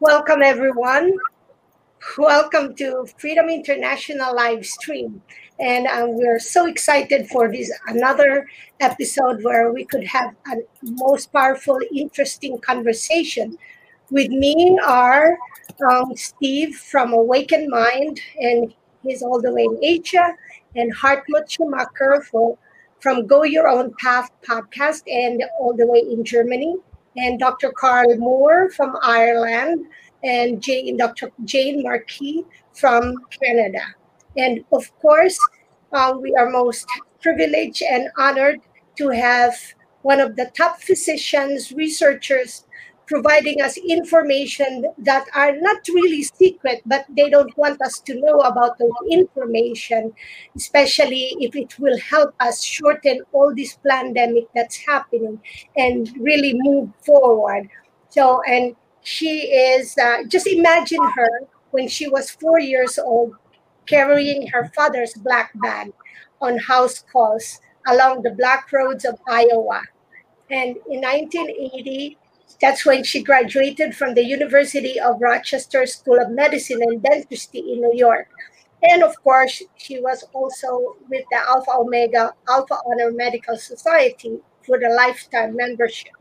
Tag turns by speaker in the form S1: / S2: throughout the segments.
S1: Welcome, everyone. Welcome to Freedom International live stream. And um, we're so excited for this another episode where we could have a most powerful, interesting conversation. With me are um, Steve from Awakened Mind, and he's all the way in Asia, and Hartmut Schumacher from Go Your Own Path podcast, and all the way in Germany and Dr. Carl Moore from Ireland, and Jane, Dr. Jane Marquis from Canada. And of course, uh, we are most privileged and honored to have one of the top physicians, researchers providing us information that are not really secret, but they don't want us to know about the information, especially if it will help us shorten all this pandemic that's happening and really move forward. So, and she is, uh, just imagine her when she was four years old, carrying her father's black bag on house calls along the black roads of Iowa. And in 1980, that's when she graduated from the University of Rochester School of Medicine and Dentistry in New York. And of course, she was also with the Alpha Omega Alpha Honor Medical Society for the lifetime membership.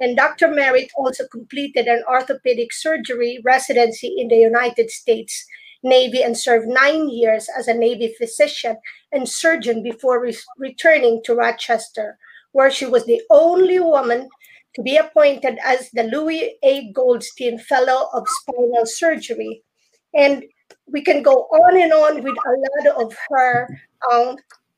S1: And Dr. Merritt also completed an orthopedic surgery residency in the United States Navy and served nine years as a Navy physician and surgeon before re- returning to Rochester, where she was the only woman to be appointed as the Louis A. Goldstein Fellow of Spinal Surgery. And we can go on and on with a lot of her um,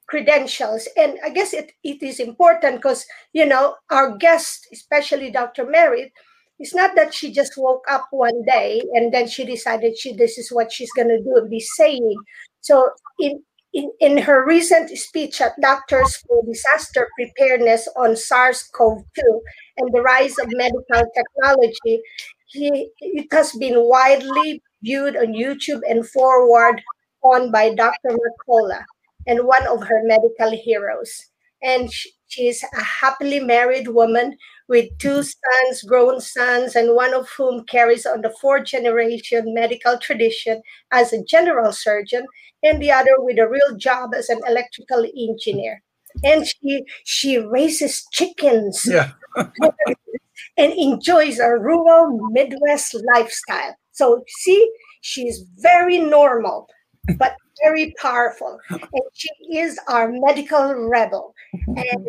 S1: credentials. And I guess it, it is important because, you know, our guest, especially Dr. Merritt, it's not that she just woke up one day and then she decided she this is what she's going to do and be saying. So in in, in her recent speech at Doctors for Disaster Preparedness on SARS-CoV-2 and the rise of medical technology, he, it has been widely viewed on YouTube and forward on by Dr. Mercola and one of her medical heroes. And she is a happily married woman with two sons, grown sons, and one of whom carries on the fourth generation medical tradition as a general surgeon, and the other with a real job as an electrical engineer. And she she raises chickens
S2: Yeah.
S1: and enjoys a rural Midwest lifestyle. So see, she's very normal, but very powerful. And she is our medical rebel. And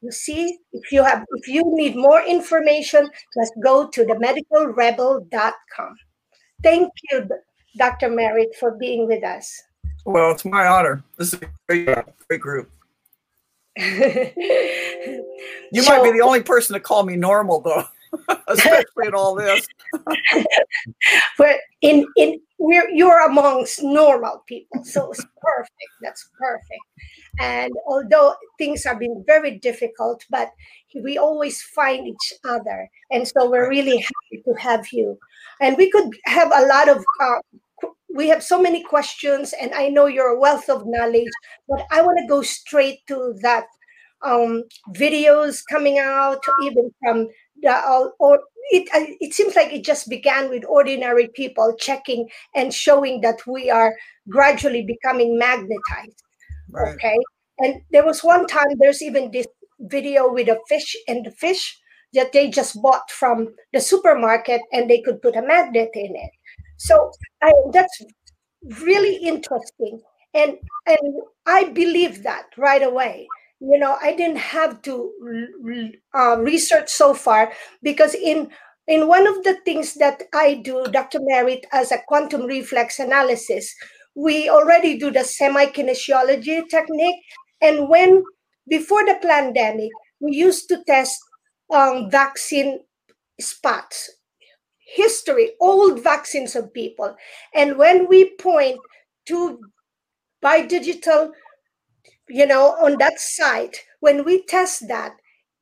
S1: you see, if you have if you need more information, let's go to themedicalrebel.com. Thank you, Dr. Merritt, for being with us.
S2: Well, it's my honor. This is a great, great group. You might be the only person to call me normal, though, especially in all this.
S1: but in in we're you're amongst normal people so it's perfect that's perfect. And although things have been very difficult but we always find each other and so we're really happy to have you. And we could have a lot of uh, we have so many questions and i know you're a wealth of knowledge but i want to go straight to that um, videos coming out even from the uh, or it uh, it seems like it just began with ordinary people checking and showing that we are gradually becoming magnetized
S2: Right.
S1: okay and there was one time there's even this video with a fish and the fish that they just bought from the supermarket and they could put a magnet in it so I, that's really interesting. And and i believe that right away. You know i didn't have to uh, research so far because in in one of the things that i do dr merritt as a quantum reflex analysis we already do the semi-kinesiology technique. And when before the pandemic we used to test um, vaccine spots history old vaccines of people. And when we point to by digital you know on that site when we test that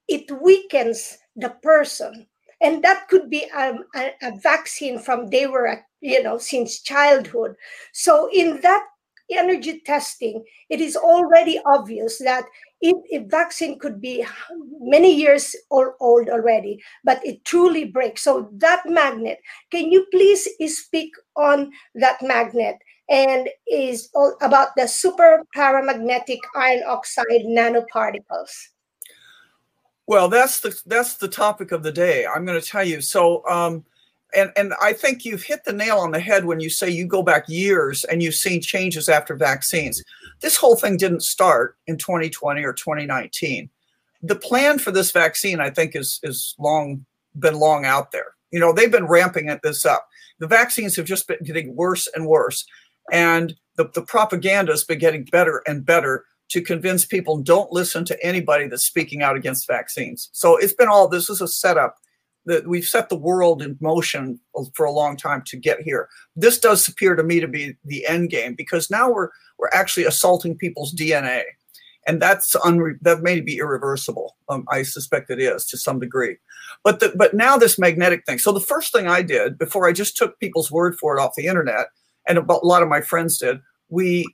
S1: it weakens the person. And that could be um, a, a vaccine from they were you know since childhood. So in that energy testing it is already obvious that if, if vaccine could be many years or old already, but it truly breaks. So that magnet, can you please speak on that magnet and is all about the super paramagnetic iron oxide nanoparticles?
S2: Well, that's the that's the topic of the day. I'm going to tell you. So, um, and and I think you've hit the nail on the head when you say you go back years and you've seen changes after vaccines. This whole thing didn't start in 2020 or 2019. The plan for this vaccine, I think, is is long been long out there. You know, they've been ramping it this up. The vaccines have just been getting worse and worse, and the, the propaganda has been getting better and better to convince people don't listen to anybody that's speaking out against vaccines. So it's been all this is a setup that we've set the world in motion for a long time to get here. This does appear to me to be the end game because now we're we're actually assaulting people's DNA, and that's unre- that may be irreversible. Um, I suspect it is to some degree, but the, but now this magnetic thing. So the first thing I did before I just took people's word for it off the internet, and a lot of my friends did, we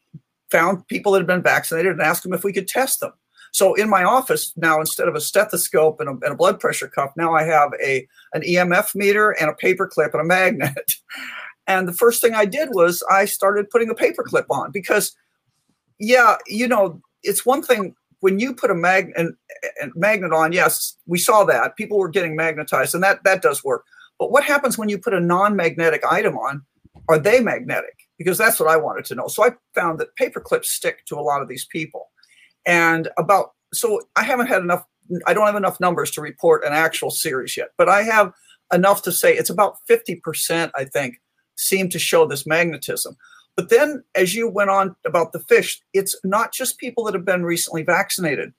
S2: found people that had been vaccinated and asked them if we could test them. So in my office now, instead of a stethoscope and a, and a blood pressure cuff, now I have a an EMF meter and a paper clip and a magnet. and the first thing I did was I started putting a paper clip on because, yeah, you know, it's one thing when you put a mag- and, magnet on. Yes, we saw that people were getting magnetized, and that that does work. But what happens when you put a non-magnetic item on? Are they magnetic? because that's what I wanted to know. So I found that paper clips stick to a lot of these people. And about, so I haven't had enough, I don't have enough numbers to report an actual series yet, but I have enough to say it's about 50%, I think, seem to show this magnetism. But then as you went on about the fish, it's not just people that have been recently vaccinated.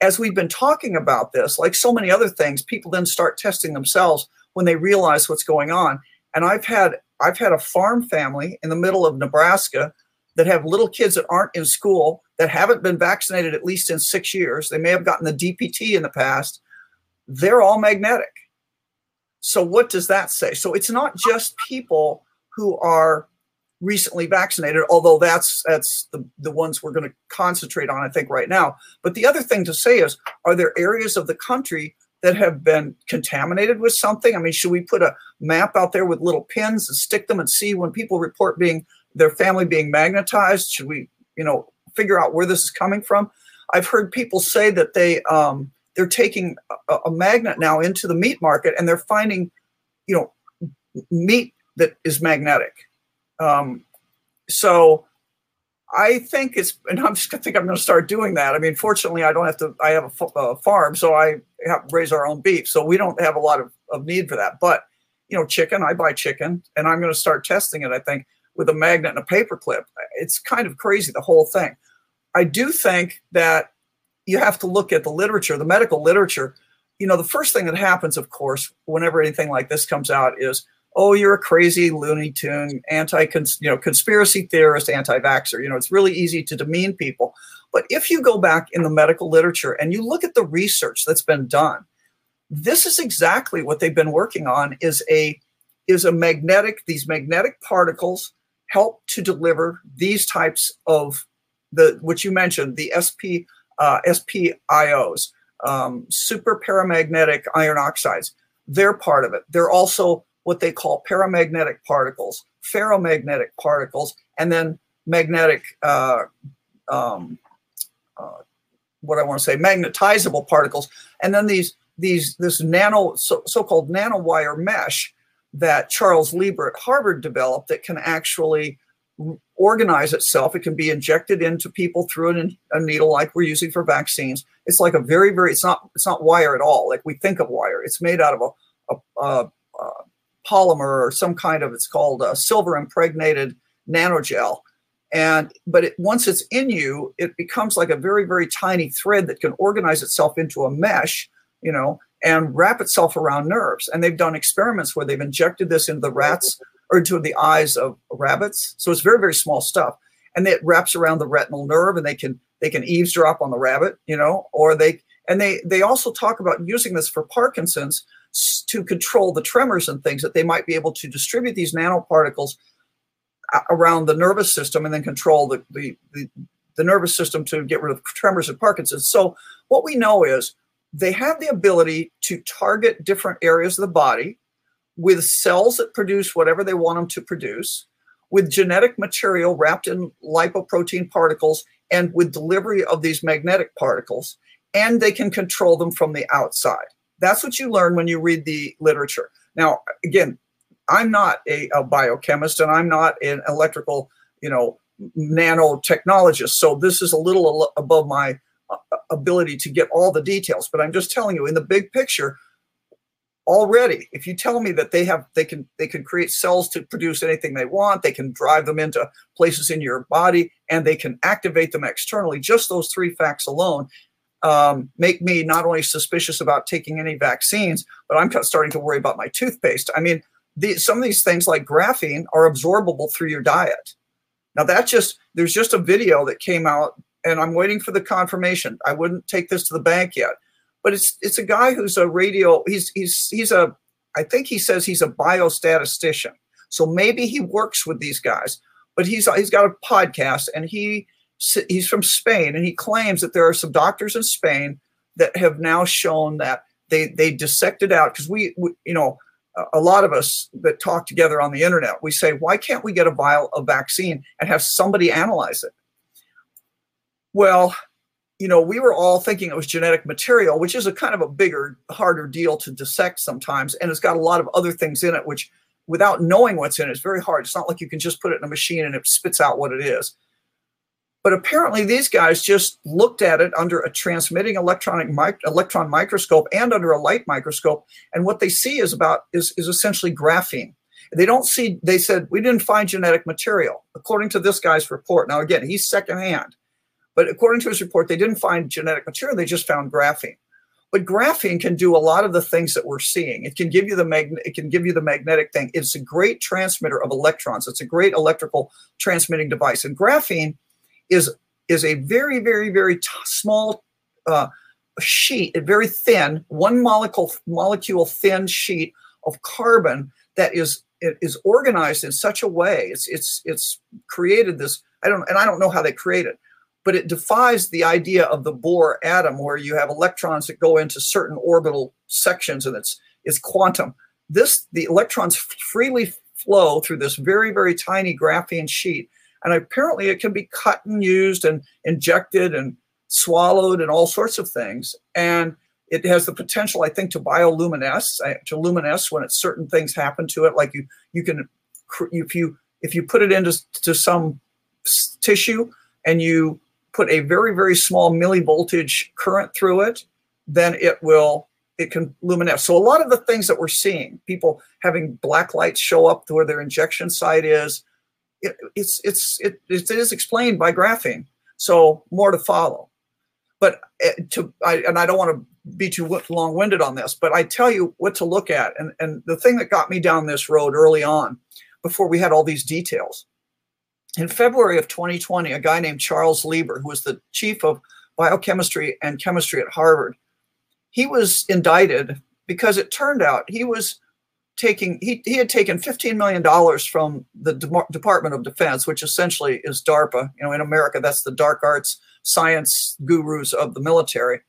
S2: As we've been talking about this, like so many other things, people then start testing themselves when they realize what's going on. And I've had I've had a farm family in the middle of Nebraska that have little kids that aren't in school that haven't been vaccinated at least in six years. They may have gotten the DPT in the past. They're all magnetic. So what does that say? So it's not just people who are recently vaccinated, although that's that's the, the ones we're going to concentrate on, I think, right now. But the other thing to say is, are there areas of the country that have been contaminated with something? I mean, should we put a map out there with little pins and stick them and see when people report being their family being magnetized? Should we, you know, figure out where this is coming from? I've heard people say that they um, they're taking a, a magnet now into the meat market and they're finding, you know, meat that is magnetic. Um, so I think it's, and I'm just gonna think I'm going to start doing that. I mean, fortunately, I don't have to. I have a, a farm, so I have raise our own beef, so we don't have a lot of, of need for that. But you know, chicken, I buy chicken, and I'm going to start testing it. I think with a magnet and a paper clip. It's kind of crazy the whole thing. I do think that you have to look at the literature, the medical literature. You know, the first thing that happens, of course, whenever anything like this comes out, is oh, you're a crazy Looney Tune, anti, you know, conspiracy theorist, anti-vaxxer. You know, it's really easy to demean people. But if you go back in the medical literature and you look at the research that's been done, this is exactly what they've been working on is a is a magnetic these magnetic particles help to deliver these types of the what you mentioned the sp uh, spios um, super paramagnetic iron oxides. They're part of it. They're also what they call paramagnetic particles, ferromagnetic particles, and then magnetic, uh, um, uh, what I want to say, magnetizable particles, and then these these this nano so, so-called nanowire mesh that Charles Lieber at Harvard developed that can actually organize itself. It can be injected into people through an, a needle like we're using for vaccines. It's like a very, very, it's not, it's not wire at all. Like we think of wire. It's made out of a, a, a, a polymer or some kind of it's called a silver impregnated nanogel and but it, once it's in you it becomes like a very very tiny thread that can organize itself into a mesh you know and wrap itself around nerves. And they've done experiments where they've injected this into the rats or into the eyes of rabbits. So it's very very small stuff. And it wraps around the retinal nerve and they can they can eavesdrop on the rabbit you know or they and they they also talk about using this for parkinson's to control the tremors and things that they might be able to distribute these nanoparticles uh, around the nervous system and then control the, the, the, the nervous system to get rid of tremors and Parkinson's. So what we know is they have the ability to target different areas of the body with cells that produce whatever they want them to produce, with genetic material wrapped in lipoprotein particles, and with delivery of these magnetic particles. And they can control them from the outside. That's what you learn when you read the literature. Now, again, I'm not a, a biochemist and I'm not an electrical, you know, nanotechnologist. So this is a little above my ability to get all the details. But I'm just telling you, in the big picture, already if you tell me that they have they can they can create cells to produce anything they want they can drive them into places in your body and they can activate them externally just those three facts alone um, make me not only suspicious about taking any vaccines but i'm starting to worry about my toothpaste i mean the, some of these things like graphene are absorbable through your diet now that just there's just a video that came out and i'm waiting for the confirmation i wouldn't take this to the bank yet but it's it's a guy who's a radio. He's he's he's a I think he says he's a biostatistician. So maybe he works with these guys, but he's he's got a podcast and he he's from Spain and he claims that there are some doctors in Spain that have now shown that they they dissected out because we, we you know a lot of us that talk together on the internet we say why can't we get a vial of vaccine and have somebody analyze it well you know, we were all thinking it was genetic material, which is a kind of a bigger, harder deal to dissect sometimes. And it's got a lot of other things in it, which without knowing what's in it, it's very hard. It's not like you can just put it in a machine and it spits out what it is. But apparently, these guys just looked at it under a transmitting electronic mic- electron microscope and under a light microscope, and what they see is about is, is essentially graphene. They don't see. They said we didn't find genetic material, according to this guy's report. Now, again, he's secondhand. But according to his report, they didn't find genetic material, they just found graphene. But graphene can do a lot of the things that we're seeing. It can give you the mag- it can give you the magnetic thing. It's a great transmitter of electrons. It's a great electrical transmitting device. And graphene is is a very very very t- small uh, sheet, a very thin, one molecule molecule thin sheet of carbon that is it is organized in such a way. It's it's it's created this. I don't and I don't know how they create it but it defies the idea of the Bohr atom where you have electrons that go into certain orbital sections and it's it's quantum. This the electrons freely flow through this very very tiny graphene sheet and apparently it can be cut and used and injected and swallowed and all sorts of things and it has the potential i think to bioluminesce uh, to luminesce when it's certain things happen to it like you you can if you if you put it into to some tissue and you put a very, very small millivoltage current through it, then it will it can luminesce. So a lot of the things that we're seeing, people having black lights show up to where their injection site is, it, it's it's it, it is explained by graphene. So more to follow. But eh, to I, and I don't want to be too long-winded on this, but I tell you what to look at. And and the thing that got me down this road early on, before we had all these details, in February of 2020, a guy named Charles Lieber, who was the chief of biochemistry and chemistry at Harvard, he was indicted because it turned out he was taking he, he had taken 15 million dollars from the De- Department of Defense, which essentially is DARPA. You know, in America, that's the dark arts science gurus of the military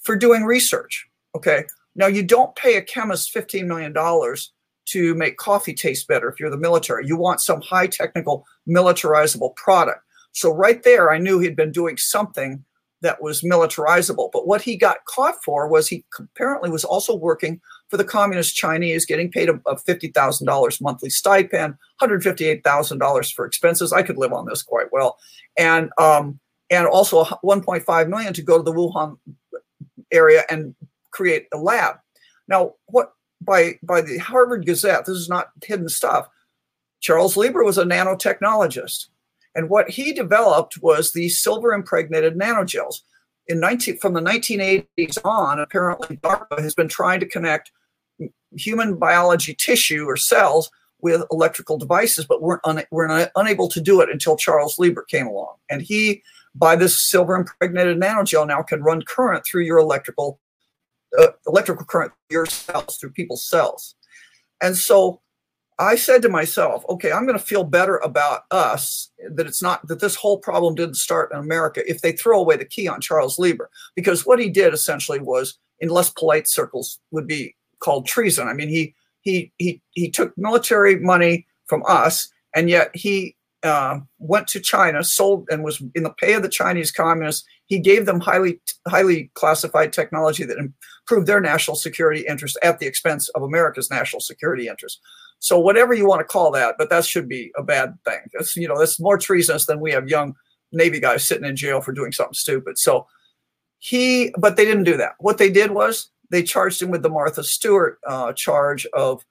S2: for doing research. Okay, now you don't pay a chemist 15 million dollars to make coffee taste better if you're the military. You want some high technical militarizable product. So right there, I knew he'd been doing something that was militarizable. But what he got caught for was he apparently was also working for the communist Chinese, getting paid a, a $50,000 monthly stipend, $158,000 for expenses. I could live on this quite well. And, um, and also 1.5 million to go to the Wuhan area and create a lab. Now, what by by the Harvard Gazette. This is not hidden stuff. Charles Lieber was a nanotechnologist, and what he developed was these silver impregnated nanogels. In 19 from the 1980s on, apparently DARPA has been trying to connect human biology tissue or cells with electrical devices, but we're, un, we're un, unable to do it until Charles Lieber came along. And he, by this silver impregnated nanogel, now can run current through your electrical uh, electrical current through your cells, through people's cells. And so I said to myself, okay, I'm going to feel better about us that it's not that this whole problem didn't start in America if they throw away the key on Charles Lieber, because what he did essentially was, in less polite circles, would be called treason. I mean, he he he he took military money from us, and yet he uh, went to China, sold, and was in the pay of the Chinese communists. He gave them highly highly classified technology that improved their national security interest at the expense of America's national security interest. So whatever you want to call that, but that should be a bad thing. That's you know that's more treasonous than we have young Navy guys sitting in jail for doing something stupid. So he, but they didn't do that. What they did was they charged him with the Martha Stewart uh, charge of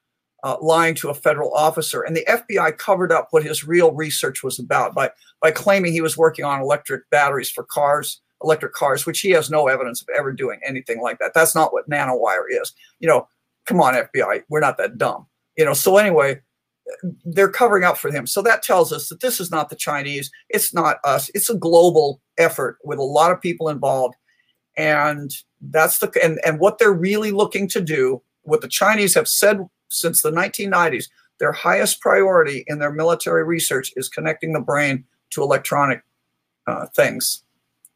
S2: uh, lying to a federal officer, and the FBI covered up what his real research was about by by claiming he was working on electric batteries for cars, electric cars, which he has no evidence of ever doing anything like that. That's not what nanowire is. You know, come on, FBI, we're not that dumb. You know so anyway they're covering up for him. So that tells us that this is not the chinese. It's not us. It's a global effort with a lot of people involved. And that's the and, and what they're really looking to do what the chinese have said since the 1990s their highest priority in their military research is connecting the brain to electronic uh, things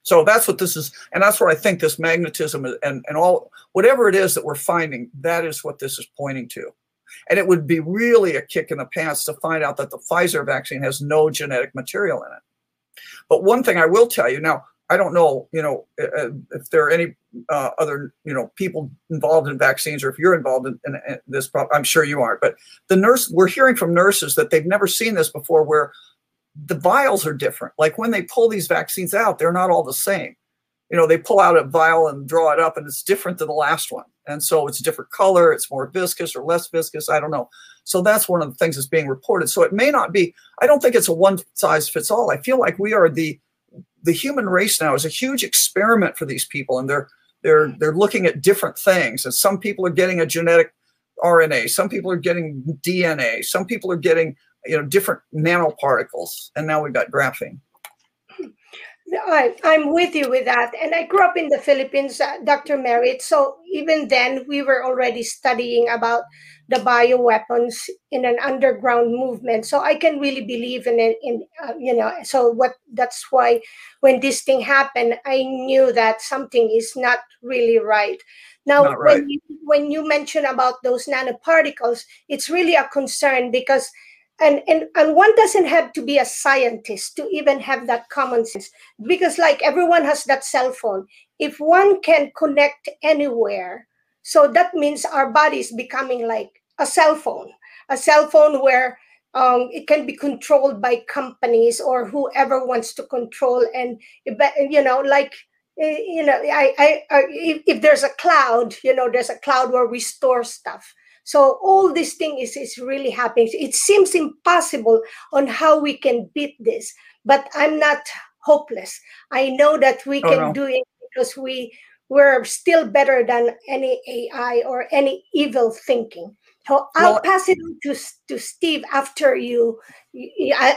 S2: so that's what this is and that's where i think this magnetism and, and all whatever it is that we're finding that is what this is pointing to and it would be really a kick in the pants to find out that the Pfizer vaccine has no genetic material in it. But one thing I will tell you now, I don't know, you know, if there are any uh, other, you know, people involved in vaccines or if you're involved in, in, in this problem. I'm sure you aren't. But the nurse, we're hearing from nurses that they've never seen this before, where the vials are different. Like when they pull these vaccines out, they're not all the same. You know, they pull out a vial and draw it up, and it's different than the last one and so it's a different color it's more viscous or less viscous i don't know so that's one of the things that's being reported so it may not be i don't think it's a one size fits all i feel like we are the the human race now is a huge experiment for these people and they're they're they're looking at different things. And some people are getting a genetic rna some people are getting dna some people are getting you know different nanoparticles and now we've got graphene
S1: I, I'm with you with that. And I grew up in the Philippines, uh, Dr. Merritt. So even then, we were already studying about the bioweapons in an underground movement. So I can really believe in it. In uh, you know, so what? That's why when this thing happened, I knew that something is not really right. Now, right. when you when you mention about those nanoparticles, it's really a concern because and, and and one doesn't have to be a scientist to even have that common sense. Because like everyone has that cell phone if one can connect anywhere so that means our body is becoming like a cell phone. A cell phone where um, it can be controlled by companies or whoever wants to control and you know like eh, you know i i, I if, if there's a cloud you know there's a cloud where we store stuff so all this thing is, is really happening. It seems impossible on how we can beat this, but I'm not hopeless. I know that we oh, can no. do it because we we're still better than any AI or any evil thinking. So I'll well, pass it on to, to Steve after you,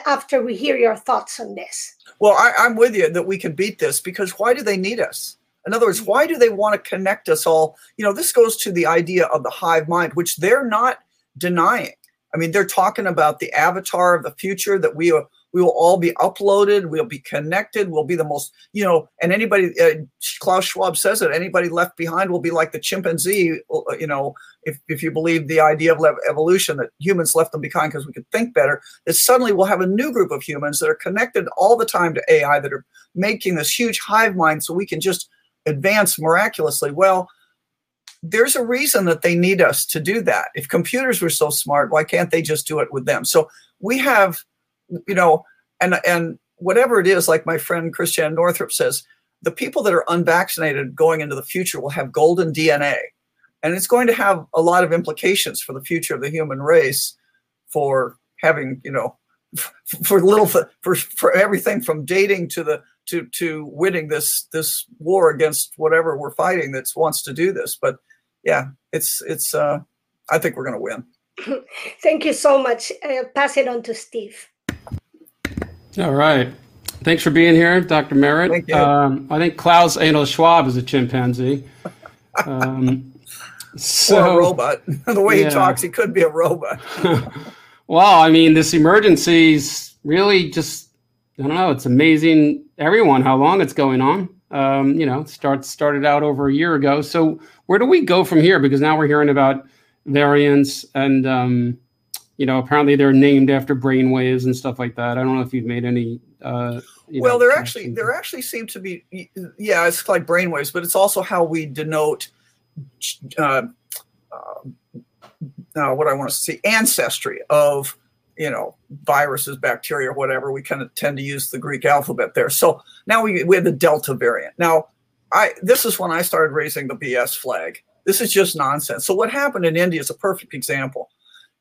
S1: after we hear your thoughts on this.
S2: Well, I, I'm with you that we can beat this because why do they need us? In other words, why do they want to connect us all? You know, this goes to the idea of the hive mind, which they're not denying. I mean, they're talking about the avatar of the future that we we will all be uploaded, we'll be connected, we'll be the most, you know, and anybody, uh, Klaus Schwab says it, anybody left behind will be like the chimpanzee, uh, you know, if, if you believe the idea of evolution that humans left them behind because we could think better, that suddenly we'll have a new group of humans that are connected all the time to AI that are making this huge hive mind so we can just advance miraculously. Well, there's a reason that they need us to do that. If computers were so smart, why can't they just do it with them? So we have, you know, and and whatever it is, like my friend Christiane Northrup says, the people that are unvaccinated going into the future will have golden DNA. And it's going to have a lot of implications for the future of the human race for having, you know, for little for for everything from dating to the to to winning this this war against whatever we're fighting that wants to do this. But yeah, it's it's. Uh, I think we're going to
S1: win. Thank you so much. I'll pass it on to Steve.
S3: All right. Thanks for being here, Dr. Merritt.
S2: Thank you.
S3: Um, I think Klaus Anal Schwab is a chimpanzee. Um,
S2: so, or a robot. the way yeah. he talks, he could be a robot.
S3: Well, I mean, this emergency's really just, I don't know, it's amazing, everyone, how long it's going on. Um, you know, starts started out over a year ago. So where do we go from here? Because now we're hearing about variants and, um, you know, apparently they're named after brain waves and stuff like that. I don't know if you've made any. Uh,
S2: well, there actually there actually seem to be, yeah, it's like brainwaves, but it's also how we denote uh, uh, uh, what I want to see ancestry of you know viruses, bacteria, whatever. We kind of tend to use the Greek alphabet there. So now we we have the Delta variant. Now, I this is when I started raising the BS flag. This is just nonsense. So what happened in India is a perfect example.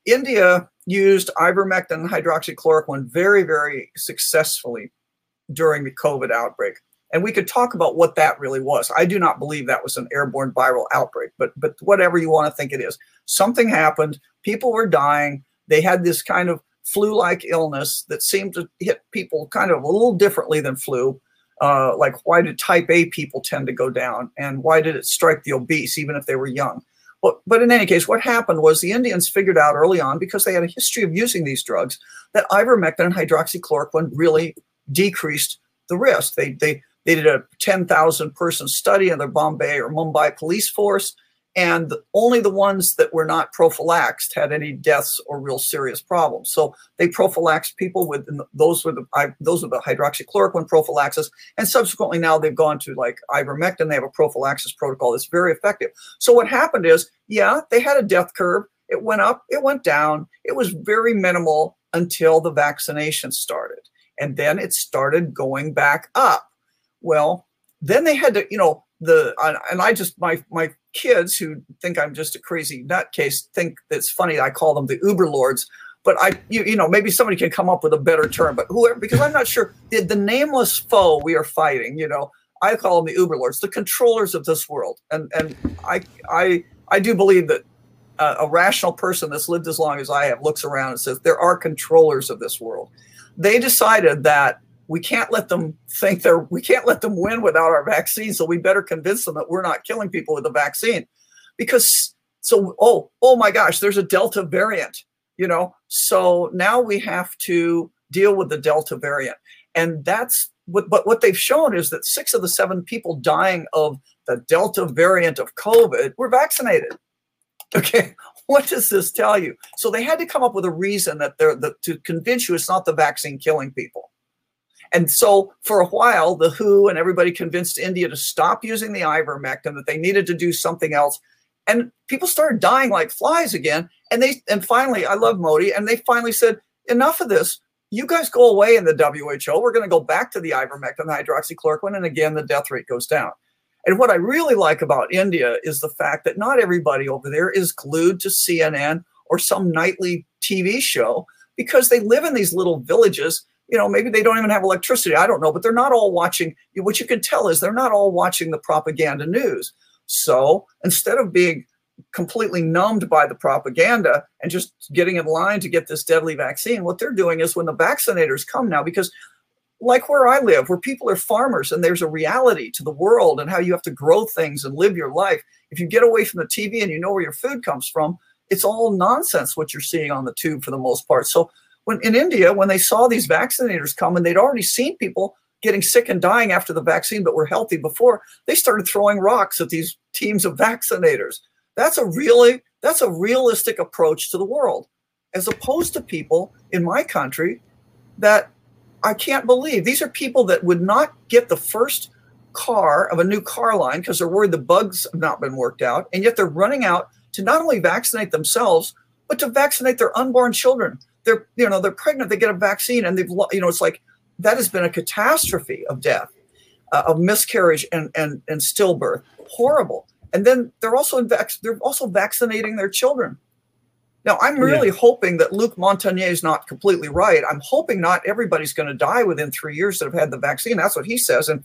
S2: India used ivermectin hydroxychloroquine very, very successfully during the COVID outbreak. And we could talk about what that really was. I do not believe that was an airborne viral outbreak, but but whatever you want to think it is. Something happened, people were dying, they had this kind of flu-like illness that seemed to hit people kind of a little differently than flu. Uh, like why did type A people tend to go down and why did it strike the obese even if they were young? But, but in any case, what happened was the Indians figured out early on, because they had a history of using these drugs, that ivermectin and hydroxychloroquine really decreased the risk. They, they they did a 10,000 person study in the Bombay or Mumbai police force, and only the ones that were not prophylaxed had any deaths or real serious problems. So they prophylaxed people with those were the those are the hydroxychloroquine prophylaxis, and subsequently now they've gone to like ivermectin. They have a prophylaxis protocol that's very effective. So what happened is, yeah, they had a death curve. It went up, it went down. It was very minimal until the vaccination started, and then it started going back up well, then they had to, you know, the and I just my my kids who think I'm just a crazy nutcase think it's funny. I call them the Uber lords, but I you, you know maybe somebody can come up with a better term. But whoever because I'm not sure the, the nameless foe we are fighting. You know, I call them the Uber lords, the controllers of this world, and and I I I do believe that uh, a rational person that's lived as long as I have looks around and says there are controllers of this world. They decided that we can't let them think they're we can't let them win without our vaccine so we better convince them that we're not killing people with the vaccine. Because so oh oh my gosh there's a delta variant you know? So now we have to deal with the delta variant. And that's what but what they've shown is that six of the seven people dying of the delta variant of covid were vaccinated. Okay what does this tell you? So they had to come up with a reason that they're the, to convince you it's not the vaccine killing people and so for a while, the WHO and everybody convinced India to stop using the ivermectin, that they needed to do something else. And people started dying like flies again. And they and finally, I love Modi, and they finally said, enough of this. You guys go away in the WHO. We're going to go back to the ivermectin, the hydroxychloroquine, and again, the death rate goes down. And what I really like about India is the fact that not everybody over there is glued to CNN or some nightly TV show because they live in these little villages you know, maybe they don't even have electricity. I don't know, but they're not all watching. What you can tell is they're not all watching the propaganda news. So instead of being completely numbed by the propaganda and just getting in line to get this deadly vaccine, what they're doing is when the vaccinators come now, because like where I live, where people are farmers and there's a reality to the world and how you have to grow things and live your life. If you get away from the TV and you know where your food comes from, it's all nonsense what you're seeing on the tube for the most part. So when in India, when they saw these vaccinators come and they'd already seen people getting sick and dying after the vaccine but were healthy before, they started throwing rocks at these teams of vaccinators. That's a really that's a realistic approach to the world, as opposed to people in my country that I can't believe these are people that would not get the first car of a new car line because they're worried the bugs have not been worked out, and yet they're running out to not only vaccinate themselves but to vaccinate their unborn children they're you know they're pregnant, they get a vaccine, and they've you know it's like that has been a catastrophe of death, uh, of miscarriage and and and stillbirth, horrible. And then they're also vac- they're also vaccinating their children. Now I'm really yeah. hoping that Luc Montagnier is not completely right. I'm hoping not everybody's going to die within three years that have had the vaccine. That's what he says, and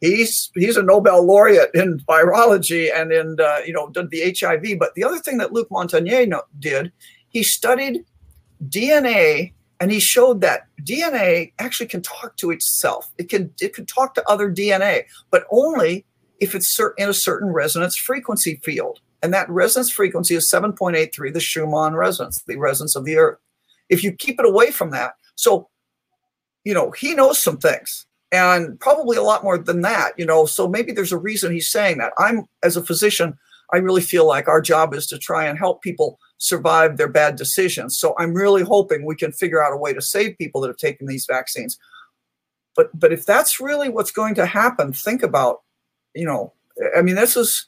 S2: he's he's a Nobel laureate in virology and in uh, you know did the HIV. But the other thing that Luc Montagnier did, he studied DNA, and he showed that DNA actually can talk to itself. It can it can talk to other DNA, but only if it's in a certain resonance frequency field. And that resonance frequency is 7.83, the Schumann resonance, the resonance of the Earth. if you keep it away from that. So, you know, he knows some things and probably a lot more than that, you know. So maybe there's a reason he's saying that. I'm, as a physician, I really feel like our job is to try and help people survive their bad decisions. So I'm really hoping we can figure out a way to save people that have taken these vaccines. But but if that's really what's going to happen, think about, you know, I mean, this is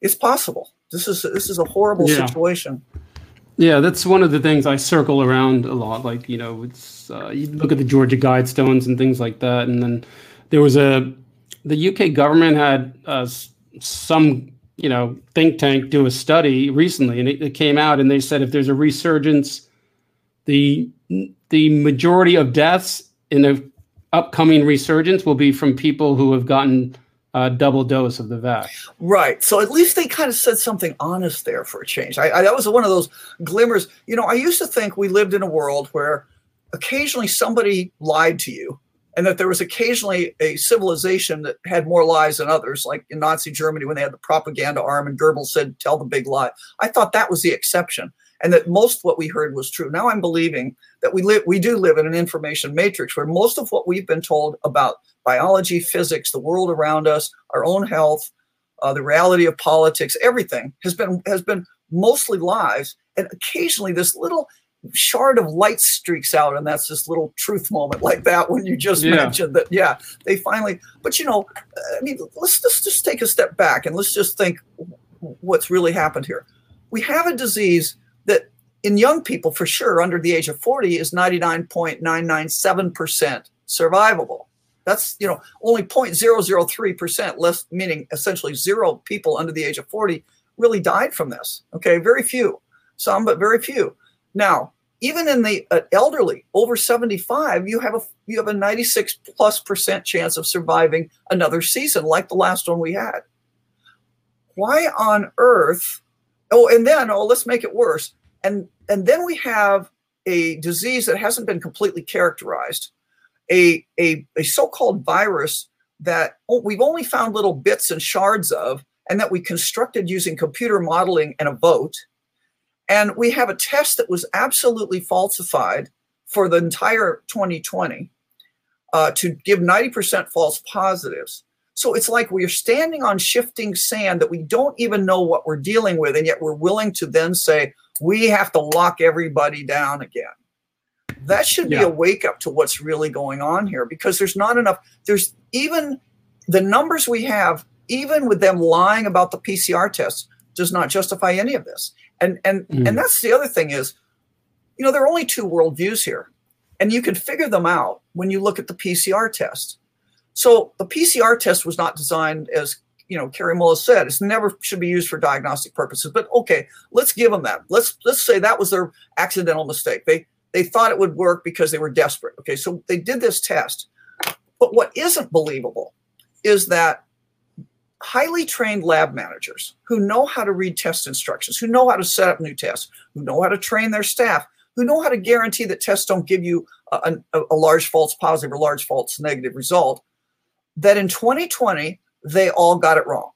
S2: it's possible. This is this is a horrible yeah. situation.
S3: Yeah, that's one of the things I circle around a lot. Like you know, it's uh, you look at the Georgia Guidestones and things like that, and then there was a the UK government had uh, some you know think tank do a study recently, and it, it came out and they said if there's a resurgence, the the majority of deaths in the upcoming resurgence will be from people who have gotten a double dose of the vac.
S2: Right. So at least they kind of said something honest there for a change. I, I, that was one of those glimmers. You know, I used to think we lived in a world where occasionally somebody lied to you and that there was occasionally a civilization that had more lies than others, like in Nazi Germany when they had the propaganda arm and Goebbels said, tell the big lie. I thought that was the exception and that most what we heard was true. Now I'm believing that we live we do live in an information matrix where most of what we've been told about biology, physics, the world around us, our own health, uh, the reality of politics, everything has been has been mostly lies, and occasionally this little shard of light streaks out and that's this little truth moment like that when you just yeah. mentioned that yeah they finally but you know i mean let's just, just take a step back and let's just think what's really happened here. We have a disease that in young people for sure under the age of 40 is 99.997% survivable. That's you know only 0.003% less meaning essentially zero people under the age of 40 really died from this okay? Very few some but very few. Now even in the uh, elderly over 75 you have a you have a 96 plus percent chance of surviving another season like the last one we had. Why on earth oh and then oh let's make it worse. And and then we have a disease that hasn't been completely characterized a, a, a so-called virus that we've only found little bits and shards of and that we constructed using computer modeling and a vote and we have a test that was absolutely falsified for the entire 2020 uh, to give 90% false positives. So it's like we're standing on shifting sand that we don't even know what we're dealing with and yet we're willing to then say we have to lock everybody down again. That should be yeah. a wake up to what's really going on here because there's not enough there's even the numbers we have even with them lying about the pcr tests does not justify any of this and and mm. and that's the other thing is you know there are only two worldviews here and you can figure them out when you look at the pcr test so the pcr test was not designed as you know Kary Mullis said it's never should be used for diagnostic purposes but okay let's give them that let's let's say that was their accidental mistake they they thought it would work because they were desperate. Okay, so they did this test. But what isn't believable is that highly trained lab managers who know how to read test instructions, who know how to set up new tests, who know how to train their staff, who know how to guarantee that tests don't give you a, a, a large false positive or large false negative result, that in 2020, they all got it wrong.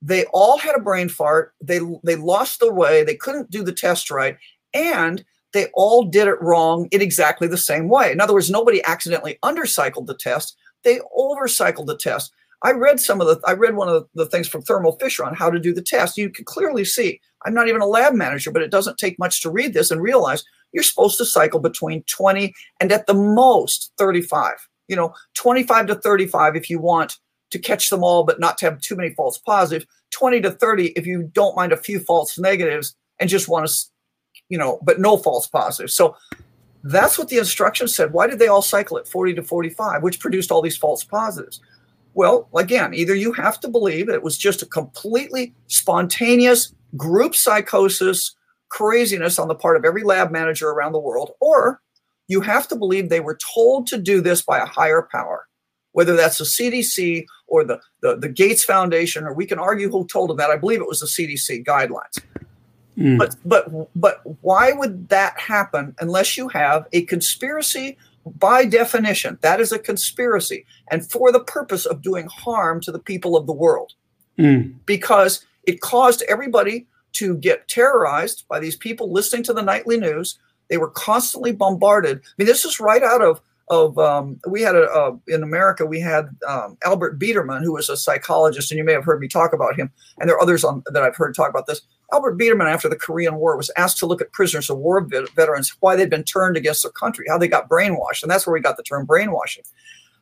S2: They all had a brain fart. They, they lost their way. They couldn't do the test right. And they all did it wrong in exactly the same way. In other words, nobody accidentally undercycled the test, they overcycled the test. I read some of the I read one of the, things from Thermo Fisher on how to do the test. You can clearly see I'm not even a lab manager, but it doesn't take much to read this and realize you're supposed to cycle between 20 and at the most 35. You know, 25 to 35 if you want to catch them all but not to have too many false positives, 20 to 30 if you don't mind a few false negatives and just want to you know, but no false positives. So that's what the instructions said. Why did they all cycle at 40 to 45, which produced all these false positives? Well, again, either you have to believe it was just a completely spontaneous group psychosis, craziness on the part of every lab manager around the world, or you have to believe they were told to do this by a higher power, whether that's the CDC or the, the, the Gates Foundation, or we can argue who told them that. I believe it was the CDC guidelines. Mm. But but but why would that happen unless you have a conspiracy by definition? That is a conspiracy and for the purpose of doing harm to the people of the world. Mm. Because it caused everybody to get terrorized by these people listening to the nightly news They were constantly bombarded. I mean, this is right out of of um, we had a, a, in America we had um, Albert Biderman who was a psychologist and you may have heard me talk about him and there are others on, that I've heard talk about this. Albert Biderman after the Korean War was asked to look at prisoners of war veterans why they'd been turned against their country, how they got brainwashed, and that's where we got the term brainwashing.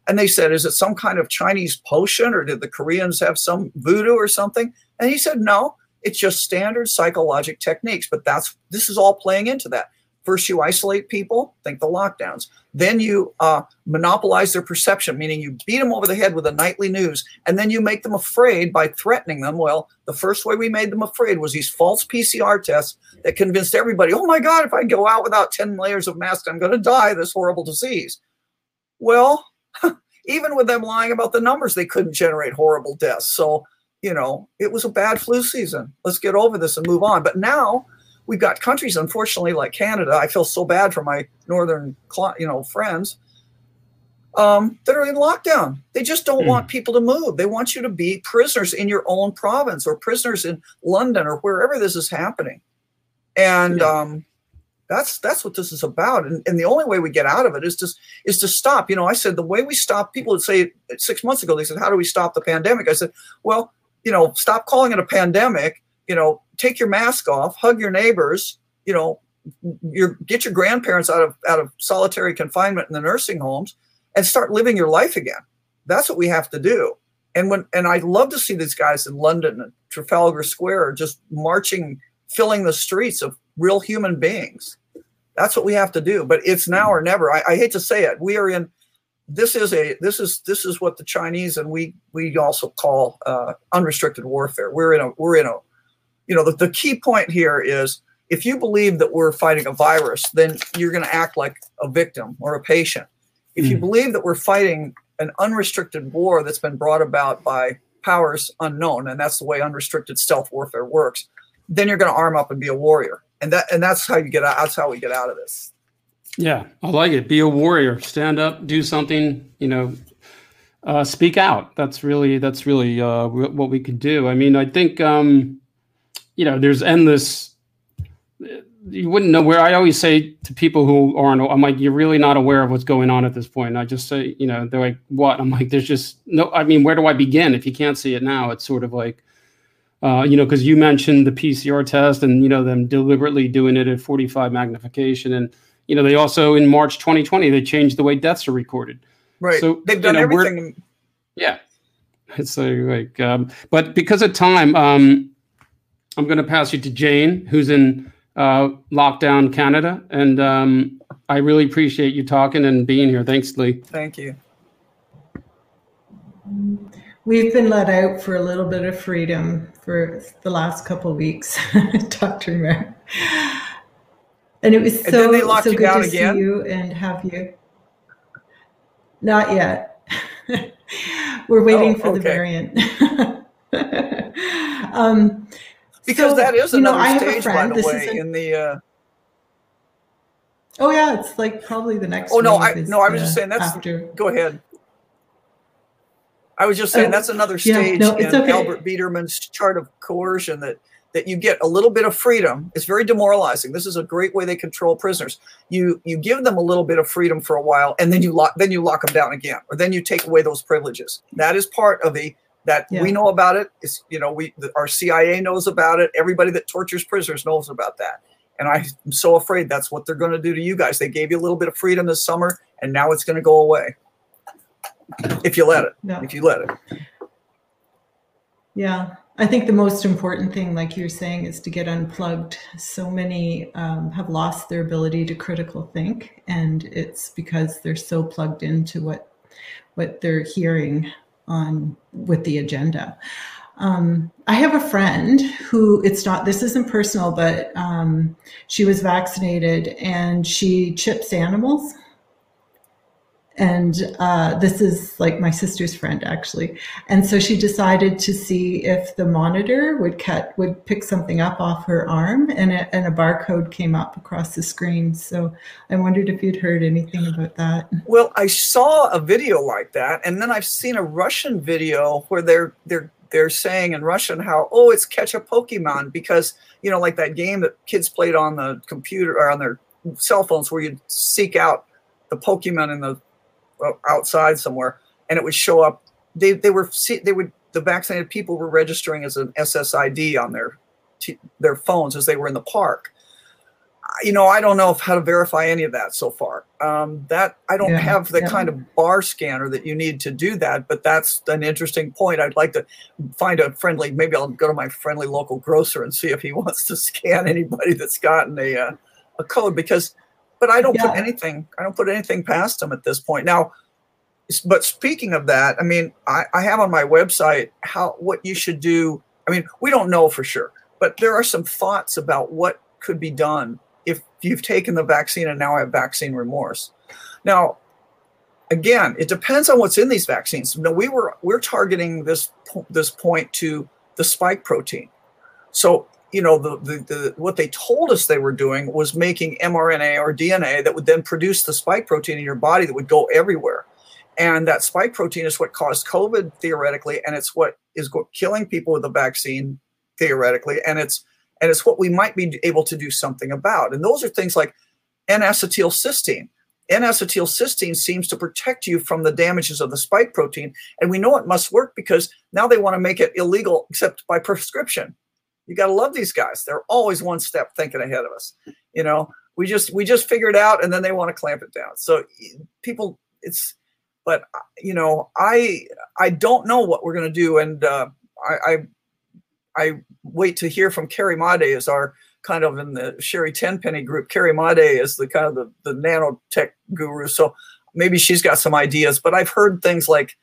S2: And they said, "Is it some kind of Chinese potion, or did the Koreans have some voodoo or something?" And he said, "No, it's just standard psychologic techniques." But that's this is all playing into that. First, you isolate people, think the lockdowns. Then you uh, monopolize their perception, meaning you beat them over the head with the nightly news, and then you make them afraid by threatening them. Well, the first way we made them afraid was these false PCR tests that convinced everybody, oh my God, if I go out without 10 layers of mask, I'm going to die this horrible disease. Well, even with them lying about the numbers, they couldn't generate horrible deaths. So, you know, it was a bad flu season. Let's get over this and move on. But now, we've got countries, unfortunately, like Canada. I feel so bad for my northern, you know, friends um, that are in lockdown. They just don't mm. want people to move. They want you to be prisoners in your own province or prisoners in London or wherever this is happening. And yeah. um, that's that's what this is about. And, and the only way we get out of it is just is to stop. You know, I said the way we stop. People would say six months ago, they said, "How do we stop the pandemic?" I said, "Well, you know, stop calling it a pandemic you know, take your mask off, hug your neighbors, you know, your get your grandparents out of out of solitary confinement in the nursing homes and start living your life again. That's what we have to do. And when and I love to see these guys in London and Trafalgar Square just marching, filling the streets of real human beings. That's what we have to do. But it's now or never. I, I hate to say it. We are in this is a this is this is what the Chinese and we we also call uh, unrestricted warfare. We're in a we're in a you know, the, the key point here is if you believe that we're fighting a virus, then you're going to act like a victim or a patient. If mm. you hmm. believe that we're fighting an unrestricted war that's been brought about by powers unknown, and that's the way unrestricted stealth warfare works, then you're going to arm up and be a warrior. And that and that's how you get out. That's how we get out of this.
S3: Yeah, I like it. Be a warrior. Stand up. Do something. You know, uh, speak out. That's really that's really uh, what we can do. I mean, I think um, you know, there's endless. You wouldn't know where. I always say to people who aren't, I'm like, you're really not aware of what's going on at this point. And I just say, you know, they're like, what? I'm like, there's just no. I mean, where do I begin if you can't see it now? It's sort of like, uh, you know, because you mentioned the PCR test and you know them deliberately doing it at 45 magnification, and you know they also in March 2020 they changed the way deaths are recorded.
S2: Right. So they've done you know, everything.
S3: Yeah. It's like, like um, but because of time, um, I'm going to pass you to Jane, who's in uh, lockdown Canada. And um, I really appreciate you talking and being here. Thanks, Lee.
S2: Thank you.
S4: We've been let out for a little bit of freedom for the last couple of weeks, Dr. Mayor. And it was so, so good to again? see you and have you. Not yet. We're waiting oh, for okay. the variant. um,
S2: because so, that is another you know, stage, by the way, in the. Uh...
S4: Oh yeah, it's like probably the next.
S2: Oh no, I no, I was just saying that's. After. Go ahead. I was just saying oh, that's another stage yeah, no, in okay. Albert Biderman's chart of coercion that that you get a little bit of freedom. It's very demoralizing. This is a great way they control prisoners. You you give them a little bit of freedom for a while, and then you lock then you lock them down again, or then you take away those privileges. That is part of the that yeah. we know about it. Is you know we our CIA knows about it. Everybody that tortures prisoners knows about that. And I'm so afraid that's what they're going to do to you guys. They gave you a little bit of freedom this summer, and now it's going to go away if you let it. Yeah. If you let it.
S4: Yeah, I think the most important thing, like you're saying, is to get unplugged. So many um, have lost their ability to critical think, and it's because they're so plugged into what what they're hearing on with the agenda. Um, I have a friend who it's not this isn't personal, but um, she was vaccinated and she chips animals and uh, this is like my sister's friend actually. And so she decided to see if the monitor would cut would pick something up off her arm and a, and a barcode came up across the screen. So i wondered if you'd heard anything about that.
S2: Well i saw a video like that and then i've seen a russian video where they're they're they're saying in russian how oh it's catch a pokemon because you know like that game that kids played on the computer or on their cell phones where you'd seek out the Pokemon in the outside somewhere, and it would show up. They they were they would the vaccinated people were registering as an SSID on their their phones as they were in the park. You know, I don't know if how to verify any of that so far. Um, that I don't yeah, have the yeah. kind of bar scanner that you need to do that, but that's an interesting point. I'd like to find a friendly. Maybe I'll go to my friendly local grocer and see if he wants to scan anybody that's gotten a uh, a code because. But I don't yeah. put anything. I don't put anything past them at this point. Now, but speaking of that, I mean, I, I have on my website how what you should do. I mean, we don't know for sure but there are some thoughts about what could be done if you've taken the vaccine and now have vaccine remorse. Now, again, it depends on what's in these vaccines. Now, we were we're targeting this this point to the spike protein. So, you know, the, the, the what they told us they were doing was making mRNA or DNA that would then produce the spike protein in your body that would go everywhere. And that spike protein is what caused COVID theoretically, and it's what is killing people with the vaccine theoretically, and it's and it's what we might be able to do something about. And those are things like N-acetylcysteine. N-acetylcysteine seems to protect you from the damages of the spike protein, and we know it must work because now they want to make it illegal except by prescription. You got to love these guys; they're always one step thinking ahead of us. You know, we just we just figure it out, and then they want to clamp it down. So people, it's but you know, I I don't know what we're going to do, and uh, I, I I wait to hear from Carrie Madej as our kind of in the Sherry Tenpenny group. Carrie Madej is the kind of the, the nanotech guru. So maybe she's got some ideas, but I've heard things like,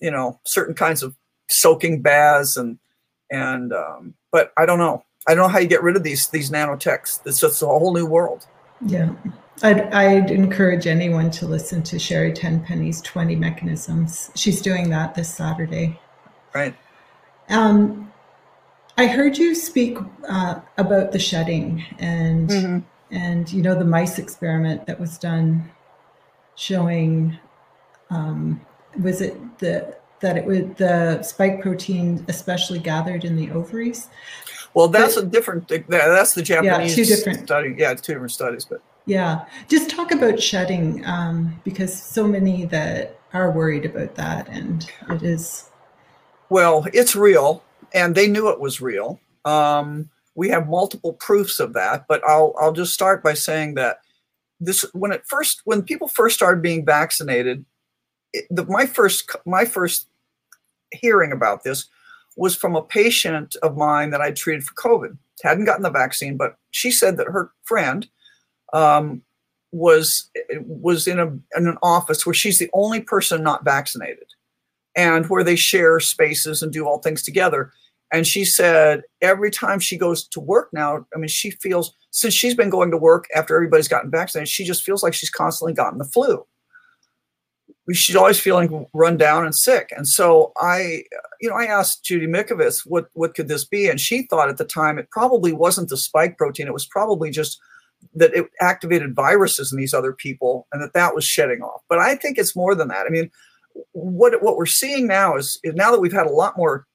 S2: you know, certain kinds of soaking baths and, and, um, but I don't know. I don't know how you get rid of these, these nanotechs. It's just a whole new world.
S4: Yeah. I'd, I'd encourage anyone to listen to Sherry Tenpenny's 20 mechanisms. She's doing that this Saturday.
S2: Right.
S4: Um, I heard you speak uh, about the shedding and mm-hmm. and you know the mice experiment that was done, showing um, was it the that it would the spike protein especially gathered in the ovaries.
S2: Well, that's but, a different. That's the Japanese
S4: yeah, two different
S2: study. Yeah, two different studies, but
S4: yeah, just talk about shedding um, because so many that are worried about that, and it is.
S2: Well, it's real and they knew it was real. Um, we have multiple proofs of that, but I'll I'll just start by saying that this when it first when people first started being vaccinated, it, the, my first my first hearing about this was from a patient of mine that I treated for COVID. Hadn't gotten the vaccine, but she said that her friend um, was was in a in an office where she's the only person not vaccinated, and where they share spaces and do all things together. And she said every time she goes to work now, I mean, she feels since she's been going to work after everybody's gotten vaccinated, she just feels like she's constantly gotten the flu. She's always feeling run down and sick. And so I, you know, I asked Judy Mikovits, what what could this be? And she thought at the time it probably wasn't the spike protein. It was probably just that it activated viruses in these other people and that that was shedding off. But I think it's more than that. I mean, what what we're seeing now is, is now that we've had a lot more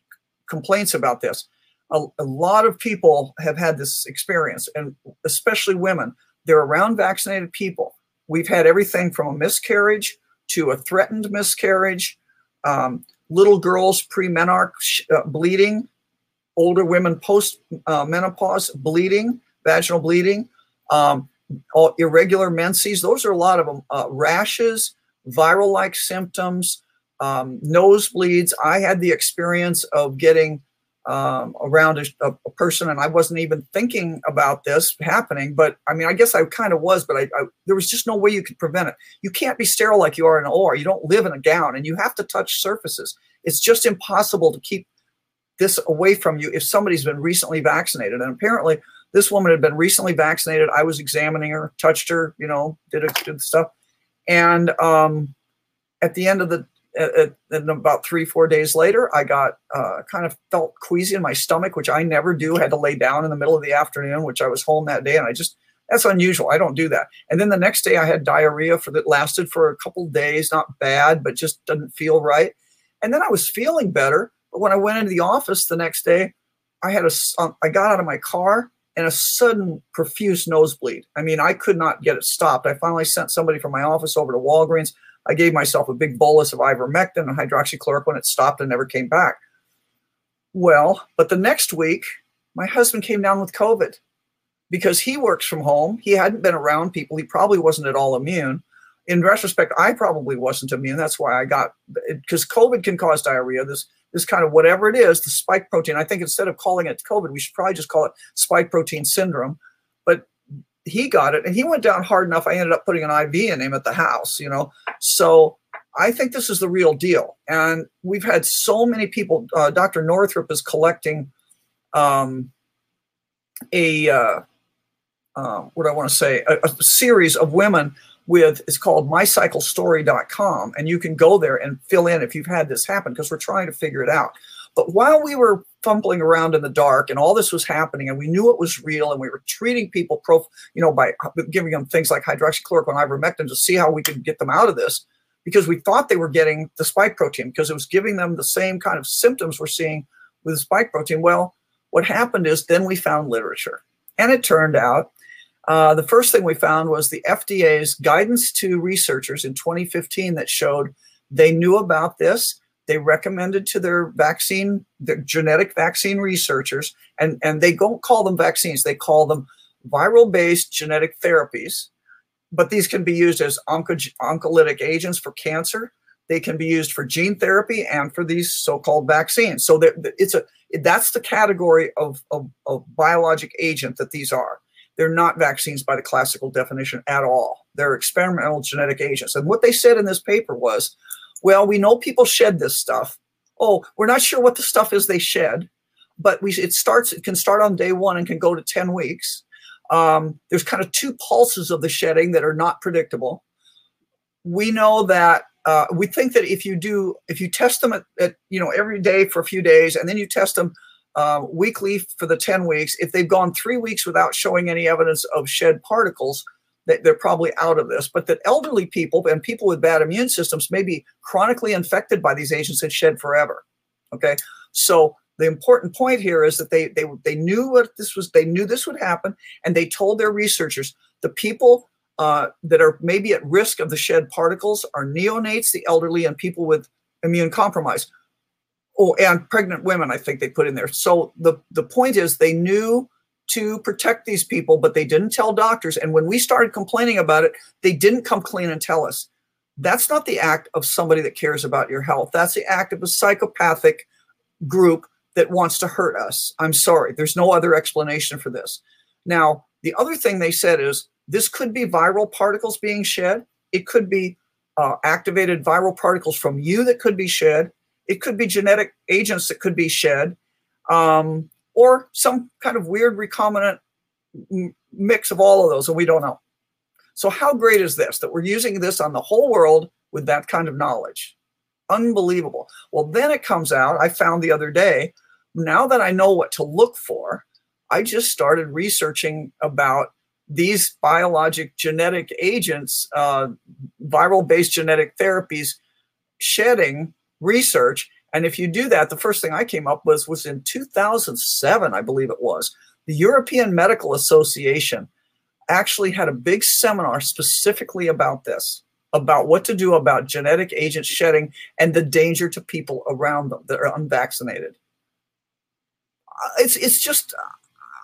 S2: complaints about this. A, a, lot of people have had this experience, and especially women. They're around vaccinated people. We've had everything from a miscarriage to a threatened miscarriage, um, little girls pre-menarche uh, bleeding, older women post uh, menopause bleeding, vaginal bleeding, um, irregular menses. Those are a lot of them. Uh, rashes, viral-like symptoms, um, nosebleeds. I had the experience of getting um, around a, a, person, and I wasn't even thinking about this happening. But I mean, I guess I kind of was, but I, I, there was just no way you could prevent it. You can't be sterile like you are in OR. You don't live in a gown, and you have to touch surfaces. It's just impossible to keep this away from you if somebody's been recently vaccinated. And apparently, this woman had been recently vaccinated. I was examining her, touched her, you know, did, a, did stuff, and um, at the end of the and about three, four days later, I got uh, kind of felt queasy in my stomach, which I never do. Had to lay down in the middle of the afternoon, which I was home that day, and I just that's unusual. I don't do that. And then the next day, I had diarrhea for that lasted for a couple days, not bad, but just doesn't feel right. And then I was feeling better, but when I went into the office the next day, I had a um, I got out of my car and a sudden profuse nosebleed. I mean, I could not get it stopped. I finally sent somebody from my office over to Walgreens. I gave myself a big bolus of ivermectin and hydroxychloroquine. It stopped and never came back. Well, but the next week, my husband came down with COVID because he works from home. He hadn't been around people. He probably wasn't at all immune. In retrospect, I probably wasn't immune. That's why I got because COVID can cause diarrhea. This this kind of whatever it is, the spike protein. I think instead of calling it COVID, we should probably just call it spike protein syndrome. He got it and he went down hard enough. I ended up putting an IV in him at the house, you know. So I think this is the real deal. And we've had so many people. Uh, Dr. Northrup is collecting um, a, uh, uh, what I want to say, a, a, series of women with, it's called mycyclestory.com. And you can go there and fill in if you've had this happen because we're trying to figure it out. But while we were fumbling around in the dark and all this was happening and we knew it was real and we were treating people you know, by giving them things like hydroxychloroquine, ivermectin to see how we could get them out of this, because we thought they were getting the spike protein because it was giving them the same kind of symptoms we're seeing with the spike protein. Well, what happened is then we found literature. And it turned out uh, the first thing we found was the FDA's guidance to researchers in 2015 that showed they knew about this. They recommended to their vaccine, their genetic vaccine researchers, and, and they don't call them vaccines, they call them viral based genetic therapies but these can be used as onco- oncolytic agents for cancer. They can be used for gene therapy and for these so-called vaccines. So that it's a that's the category of, of, of biologic agent that these are. They're not vaccines by the classical definition at all. They're experimental genetic agents. And what they said in this paper was, well, we know people shed this stuff. Oh, we're not sure what the stuff is they shed, but we it starts it can start on day one and can go to 10 weeks um, there's kind of two pulses of the shedding that are not predictable. We know that uh, we think that if you do, if you test them at, at, you know every day for a few days, and then you test them uh, weekly for the 10 weeks, if they've gone three weeks without showing any evidence of shed particles, they're probably out of this. But that elderly people and people with bad immune systems may be chronically infected by these agents and shed forever. Okay, so the important point here is that they they they knew what this was. They knew this would happen, and they told their researchers the people uh, that are maybe at risk of the shed particles are neonates, the elderly, and people with immune compromise. Oh, and pregnant women, I think they put in there. So the the point is they knew to protect these people, but they didn't tell doctors. And when we started complaining about it, they didn't come clean and tell us. That's not the act of somebody that cares about your health. That's the act of a psychopathic group that wants to hurt us. I'm sorry. There's no other explanation for this. Now, the other thing they said is this could be viral particles being shed. It could be uh, activated viral particles from you that could be shed. It could be genetic agents that could be shed, um, or some kind of weird recombinant mix of all of those, and we don't know. So, how great is this that we're using this on the whole world with that kind of knowledge? Unbelievable. Well, then it comes out, I found the other day now that I know what to look for, I just started researching about these biologic genetic agents, uh, viral based genetic therapies, shedding research. And if you do that, the first thing I came up with was in 2007, I believe it was, the European Medical Association actually had a big seminar specifically about this, about what to do about genetic agent shedding and the danger to people around them that are unvaccinated uh, it's it's just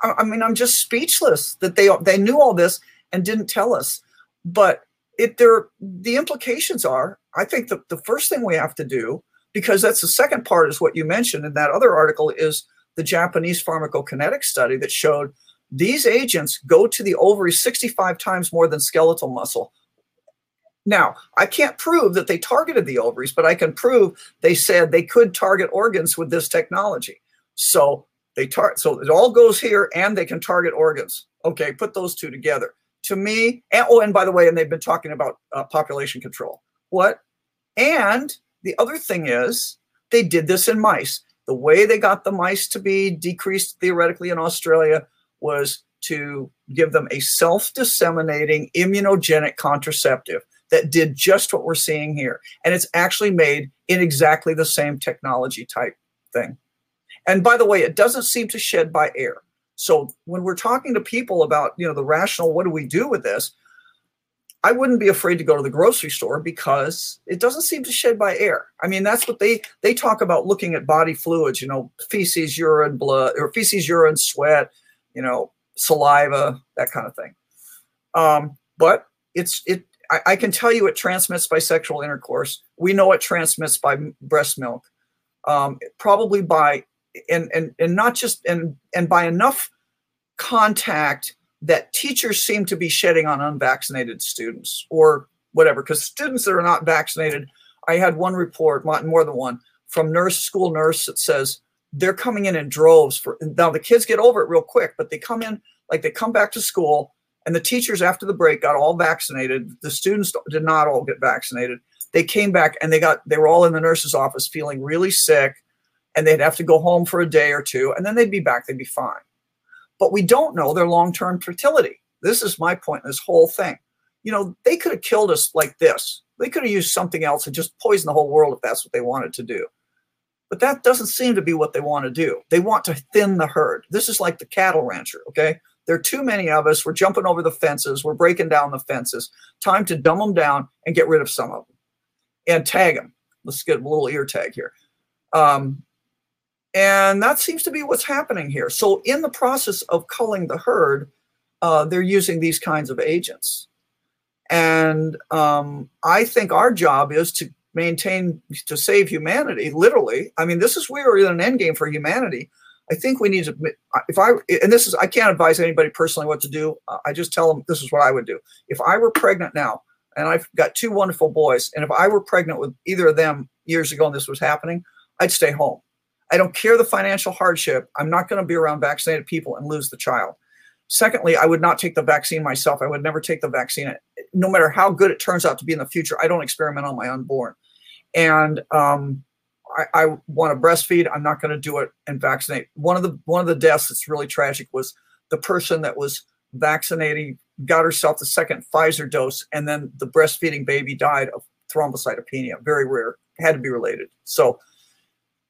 S2: uh, I mean I'm just speechless that they they knew all this and didn't tell us. But it there the implications are I think the, the first thing we have to do because that's the second part is what you mentioned in that other article is the Japanese pharmacokinetic study that showed these agents go to the ovary 65 times more than skeletal muscle. Now, I can't prove that they targeted the ovaries, but I can prove they said they could target organs with this technology. So they tar- so it all goes here, and they can target organs. Okay, put those two together. To me, and, oh, and by the way, and they've been talking about uh, population control. What? And the other thing is, they did this in mice. The way they got the mice to be decreased theoretically in Australia was to give them a self disseminating immunogenic contraceptive that did just what we're seeing here. And it's actually made in exactly the same technology type thing. And by the way, it doesn't seem to shed by air. So when we're talking to people about, you know, the rational, what do we do with this? I wouldn't be afraid to go to the grocery store because it doesn't seem to shed by air. I mean, that's what they they talk about looking at body fluids, you know, feces, urine, blood, or feces, urine, sweat, you know, saliva, that kind of thing. Um, but it's it. I, I can tell you it transmits by sexual intercourse. We know it transmits by breast milk, um, probably by and and and not just and and by enough contact that teachers seem to be shedding on unvaccinated students or whatever because students that are not vaccinated i had one report more than one from nurse school nurse that says they're coming in in droves for now the kids get over it real quick but they come in like they come back to school and the teachers after the break got all vaccinated. The students did not all get vaccinated. They came back and they got they were all in the nurse's office feeling really sick and they'd have to go home for a day or two and then they'd be back they'd be fine but we don't know their long term fertility. This is my point in this whole thing. You know, they could have killed us like this. They could have used something else and just poisoned the whole world if that's what they wanted to do. But that doesn't seem to be what they want to do. They want to thin the herd. This is like the cattle rancher, okay? There are too many of us. We're jumping over the fences. We're breaking down the fences. Time to dumb them down and get rid of some of them and tag them. Let's get a little ear tag here. Um, and that seems to be what's happening here. So, in the process of culling the herd, uh, they're using these kinds of agents. And um, I think our job is to maintain, to save humanity, literally. I mean, this is, we are in an end game for humanity. I think we need to, if I, and this is, I can't advise anybody personally what to do. I just tell them this is what I would do. If I were pregnant now, and I've got two wonderful boys, and if I were pregnant with either of them years ago and this was happening, I'd stay home I don't care the financial hardship. I'm not going to be around vaccinated people and lose the child. Secondly, I would not take the vaccine myself. I would never take the vaccine, no matter how good it turns out to be in the future. I don't experiment on my unborn. And um, I, I want to breastfeed. I'm not going to do it and vaccinate. One of the one of the deaths that's really tragic was the person that was vaccinating got herself the second Pfizer dose, and then the breastfeeding baby died of thrombocytopenia. Very rare. Had to be related. So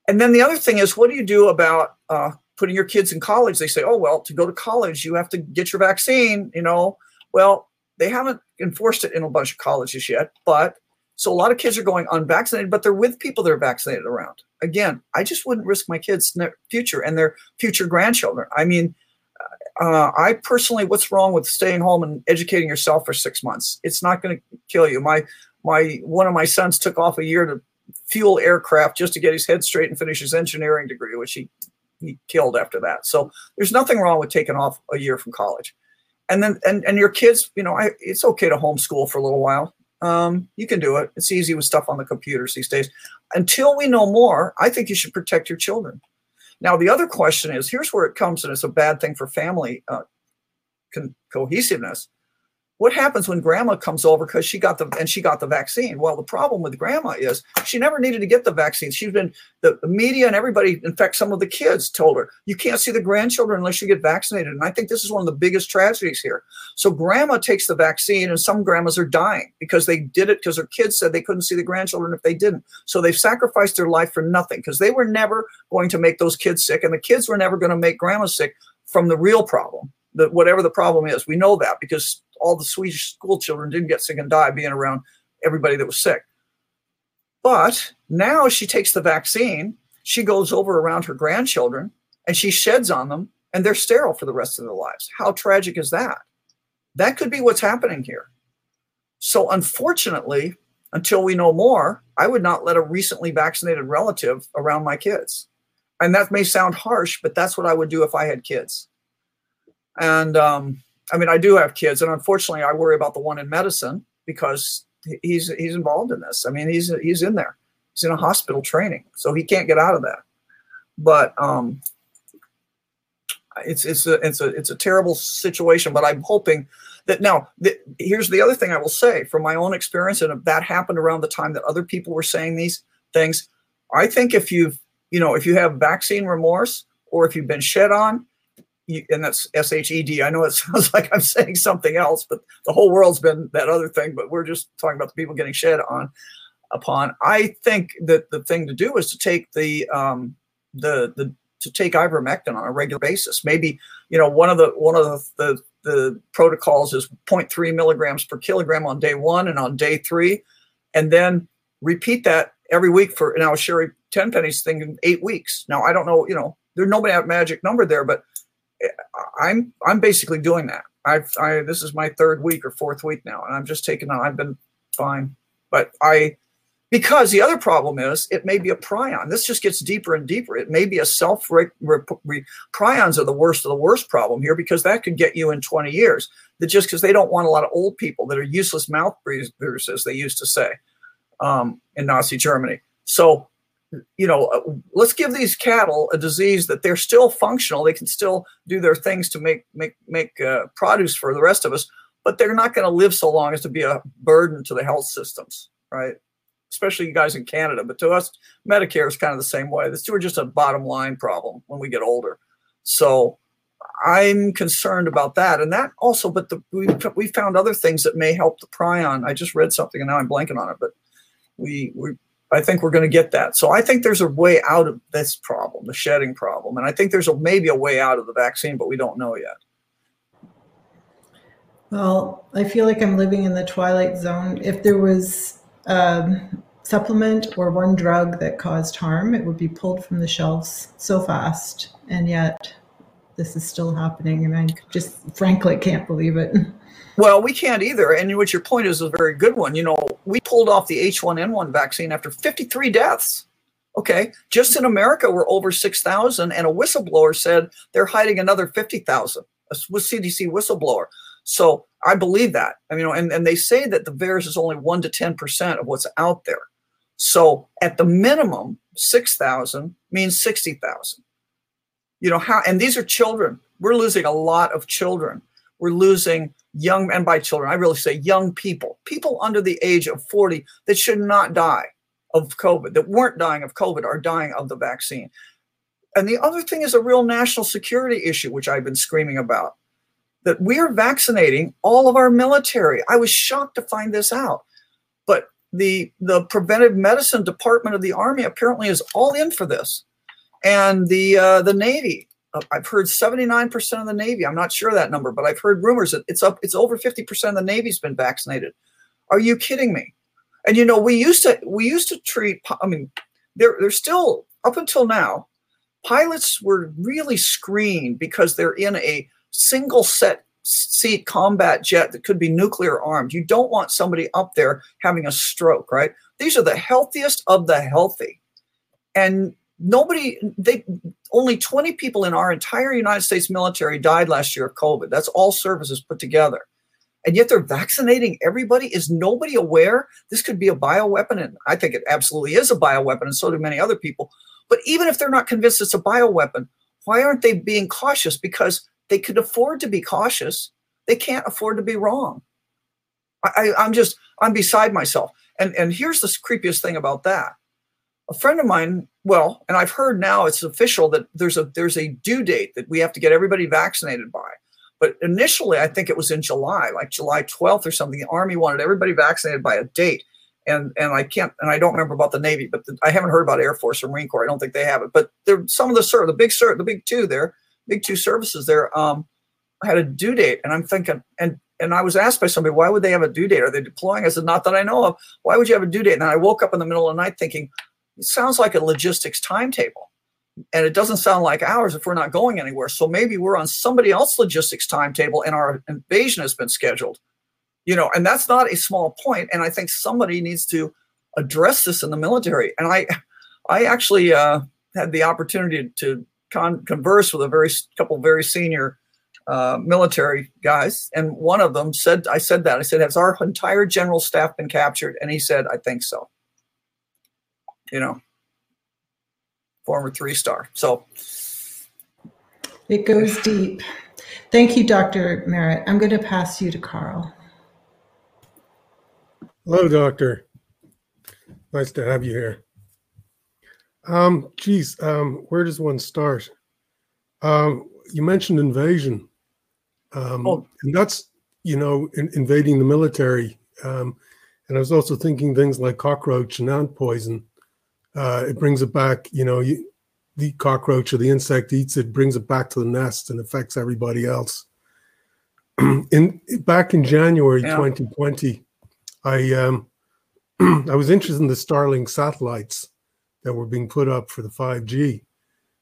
S2: and then the other thing is, what do you do about uh, putting your kids in college? They say, oh, well, to go to college, you have to get your vaccine, you know. Well, they haven't enforced it in a bunch of colleges yet, but so a lot of kids are going unvaccinated, but they're with people that are vaccinated around. Again, I just wouldn't risk my kids' future and their future grandchildren. I mean, uh, I personally, what's wrong with staying home and educating yourself for six months? It's not going to kill you. My my one of my sons took off a year to fuel aircraft just to get his head straight and finish his engineering degree, which he, he killed after that. So there's nothing wrong with taking off a year from college. And then, and, and your kids, you know, I, it's okay to homeschool for a little while. Um, you can do it. It's easy with stuff on the computers these days. Until we know more, I think you should protect your children. Now, the other question is here's where it comes, and it's a bad thing for family uh, cohesiveness what happens when grandma comes over because she got the and she got the vaccine? Well the problem with grandma is she never needed to get the vaccine. She's been the, media and everybody in fact some of the kids told her you can't see the grandchildren unless you get vaccinated. And i think this is one of the biggest tragedies here. So grandma takes the vaccine and some grandmas are dying because they did it because their kids said they couldn't see the grandchildren if they didn't. So they've sacrificed their life for nothing because they were never going to make those kids sick and the kids were never going to make grandma sick from the real problem whatever the problem is we know that because all the Swedish school children didn't get sick and die being around everybody that was sick. But now she takes the vaccine, she goes over around her grandchildren and she sheds on them and they're sterile for the rest of their lives. How tragic is that? That could be what's happening here. So, unfortunately, until we know more, I would not let a recently vaccinated relative around my kids. And that may sound harsh, but that's what I would do if I had kids. And um, I mean, I do have kids, and unfortunately, I worry about the one in medicine because he's he's involved in this. I mean, he's he's in there. He's in a hospital training, so he can't get out of that. But um, it's it's a it's a it's a terrible situation. But I'm hoping that now. Here's the other thing I will say from my own experience, and if that happened around the time that other people were saying these things, I think if you've you know if you have vaccine remorse or if you've been shed on and that's S-H-E-D. I know it sounds like I'm saying something else, but the whole world's been that other thing. But we're just talking about the people getting shed on upon. I think that the thing to do is to take the um, the the to take ivermectin on a regular basis. Maybe you know one of the one of the, the the protocols is 0.3 milligrams per kilogram on day one and on day three, and then repeat that every week for now. Sherry Tenpenny's thinking eight weeks. Now I don't know, you know, there's nobody have magic number there, but I'm I'm basically doing that. I've I this is my third week or fourth week now, and I'm just taking on. I've been fine, but I because the other problem is it may be a prion. This just gets deeper and deeper. It may be a self prions are the worst of the worst problem here because that could get you in 20 years. That just because they don't want a lot of old people that are useless mouth breathers, as they used to say um, in Nazi Germany. So, you know, uh, let's give these cattle a disease that they're still functional. They can still do their things to make make make uh, produce for the rest of us, but they're not going to live so long as to be a burden to the health systems, right? especially you guys in Canada. But to us, Medicare is kind of the same way. This are just a bottom line problem when we get older. So I'm concerned about that, and that also. But the, we we found other things that may help the prion. I just read something, and now I'm blanking on it. But we we I think we're going to get that. So I think there's a way out of this problem, the shedding problem, and I think there's a maybe a way out of the vaccine, but we don't know yet.
S4: Well, I feel like I'm living in the twilight zone. If there was a supplement or one drug that caused harm, it would be pulled from the shelves so fast. And yet, this is still happening. And I just frankly can't believe it.
S2: Well, we can't either. And what your point is a very good one. You know, we pulled off the H1N1 vaccine after 53 deaths. Okay. Just in America, we're over 6,000. And a whistleblower said they're hiding another 50,000, a CDC whistleblower. So I believe that. I mean, and, and they say that the virus is only 1% to 10% of what's out there. So at the minimum, 6,000 means 60,000. You know, how, and these are children. We're losing a lot of children. We're losing young, and by children, I really say young people, people under the age of 40 that should not die of COVID, that weren't dying of COVID, are dying of the vaccine. And the other thing is a real national security issue, which I've been screaming about that we're vaccinating all of our military. I was shocked to find this out. But the the preventive medicine department of the army apparently is all in for this, and the uh, the Navy. Uh, I've heard 79% of the Navy. I'm not sure that number, but I've heard rumors that it's up. It's over 50% of the Navy's been vaccinated. Are you kidding me? And you know, we used to we used to treat. I mean, they're they're still up until now. Pilots were really screened because they're in a single set seat combat jet that could be nuclear armed. You don't want somebody up there having a stroke, right? These are the healthiest of the healthy. And nobody, they only 20 people in our entire United States military died last year of COVID. That's all services put together. And yet they're vaccinating everybody. Is nobody aware this could be a bioweapon? And I think it absolutely is a bioweapon, and so do many other people. But even if they're not convinced it's a bioweapon, why aren't they being cautious? Because they could afford to be cautious. They can't afford to be wrong. I, I'm just, I'm beside myself. And, and here's the creepiest thing about that. A friend of mine, well, and I've heard now it's official that there's a there's a due date that we have to get everybody vaccinated by. But initially, I think it was in July, like July 12th or something. The Army wanted everybody vaccinated by a date, and and I can't and I don't remember about the Navy, but the, I haven't heard about Air Force or Marine Corps. I don't think they have it. But there, some of the sir, the big sir, the big two there, big two services there um, had a due date, and I'm thinking, and and I was asked by somebody, why would they have a due date? Are they deploying? I said, not that I know of. Why would you have a due date? And I woke up in the middle of the night thinking, it sounds like a logistics timetable. And it doesn't sound like ours if we're not going anywhere. So maybe we're on somebody else's logistics timetable and our invasion has been scheduled. You know, and that's not a small point. And I think somebody needs to address this in the military. And I I actually uh, had the opportunity to con- converse with a very couple very senior uh, military guys, and one of them said, "I said that. I said, has our entire general staff been captured?" And he said, "I think so." You know, former three star. So
S4: it goes deep. Thank you, Dr. Merritt. I'm going to pass you to Carl.
S5: Hello, Doctor. Nice to have you here. Um, geez, um, where does one start? Um, you mentioned invasion, um, oh. and that's you know in, invading the military. Um, and I was also thinking things like cockroach and ant poison. Uh, it brings it back. You know, you the cockroach or the insect eats it, brings it back to the nest, and affects everybody else. in back in January yeah. 2020, I um, I was interested in the Starlink satellites that were being put up for the 5G,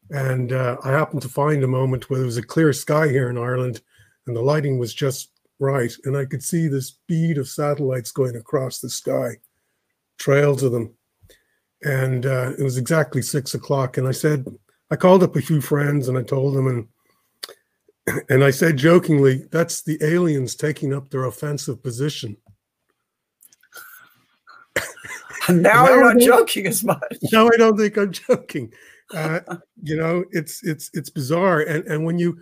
S5: and uh, I happened to find a moment where there was a clear sky here in Ireland, and the lighting was just right, and I could see this bead of satellites going across the sky, trails of them, and uh, it was exactly six o'clock, and I said I called up a few friends and I told them and and I said jokingly, that's the aliens taking up their offensive position.
S2: now, now you're not joking as much.
S5: No, I don't think I'm joking. Uh, you know, it's it's it's bizarre, and and when you,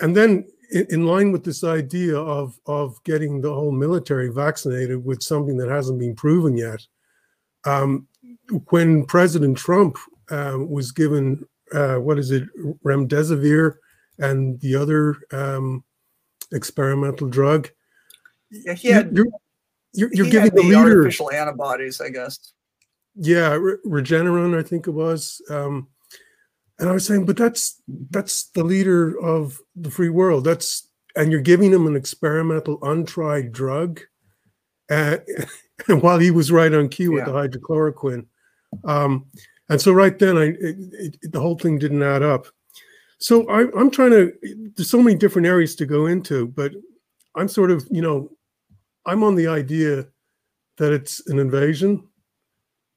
S5: and then in, in, line with this idea of of getting the whole military vaccinated with something that hasn't been proven yet, um, when President Trump uh, was given uh, what is it, remdesivir and the other um, experimental drug.
S2: Yeah, he had.
S5: You're, you're, you're giving the, the leader
S2: artificial antibodies, I guess.
S5: Yeah, Re- Regeneron, I think it was. Um, and I was saying, but that's that's the leader of the free world. That's and you're giving him an experimental, untried drug. Uh, while he was right on cue yeah. with the hydrochloroquine, um, and so right then, I it, it, the whole thing didn't add up. So I, I'm trying to. There's so many different areas to go into, but I'm sort of, you know, I'm on the idea that it's an invasion,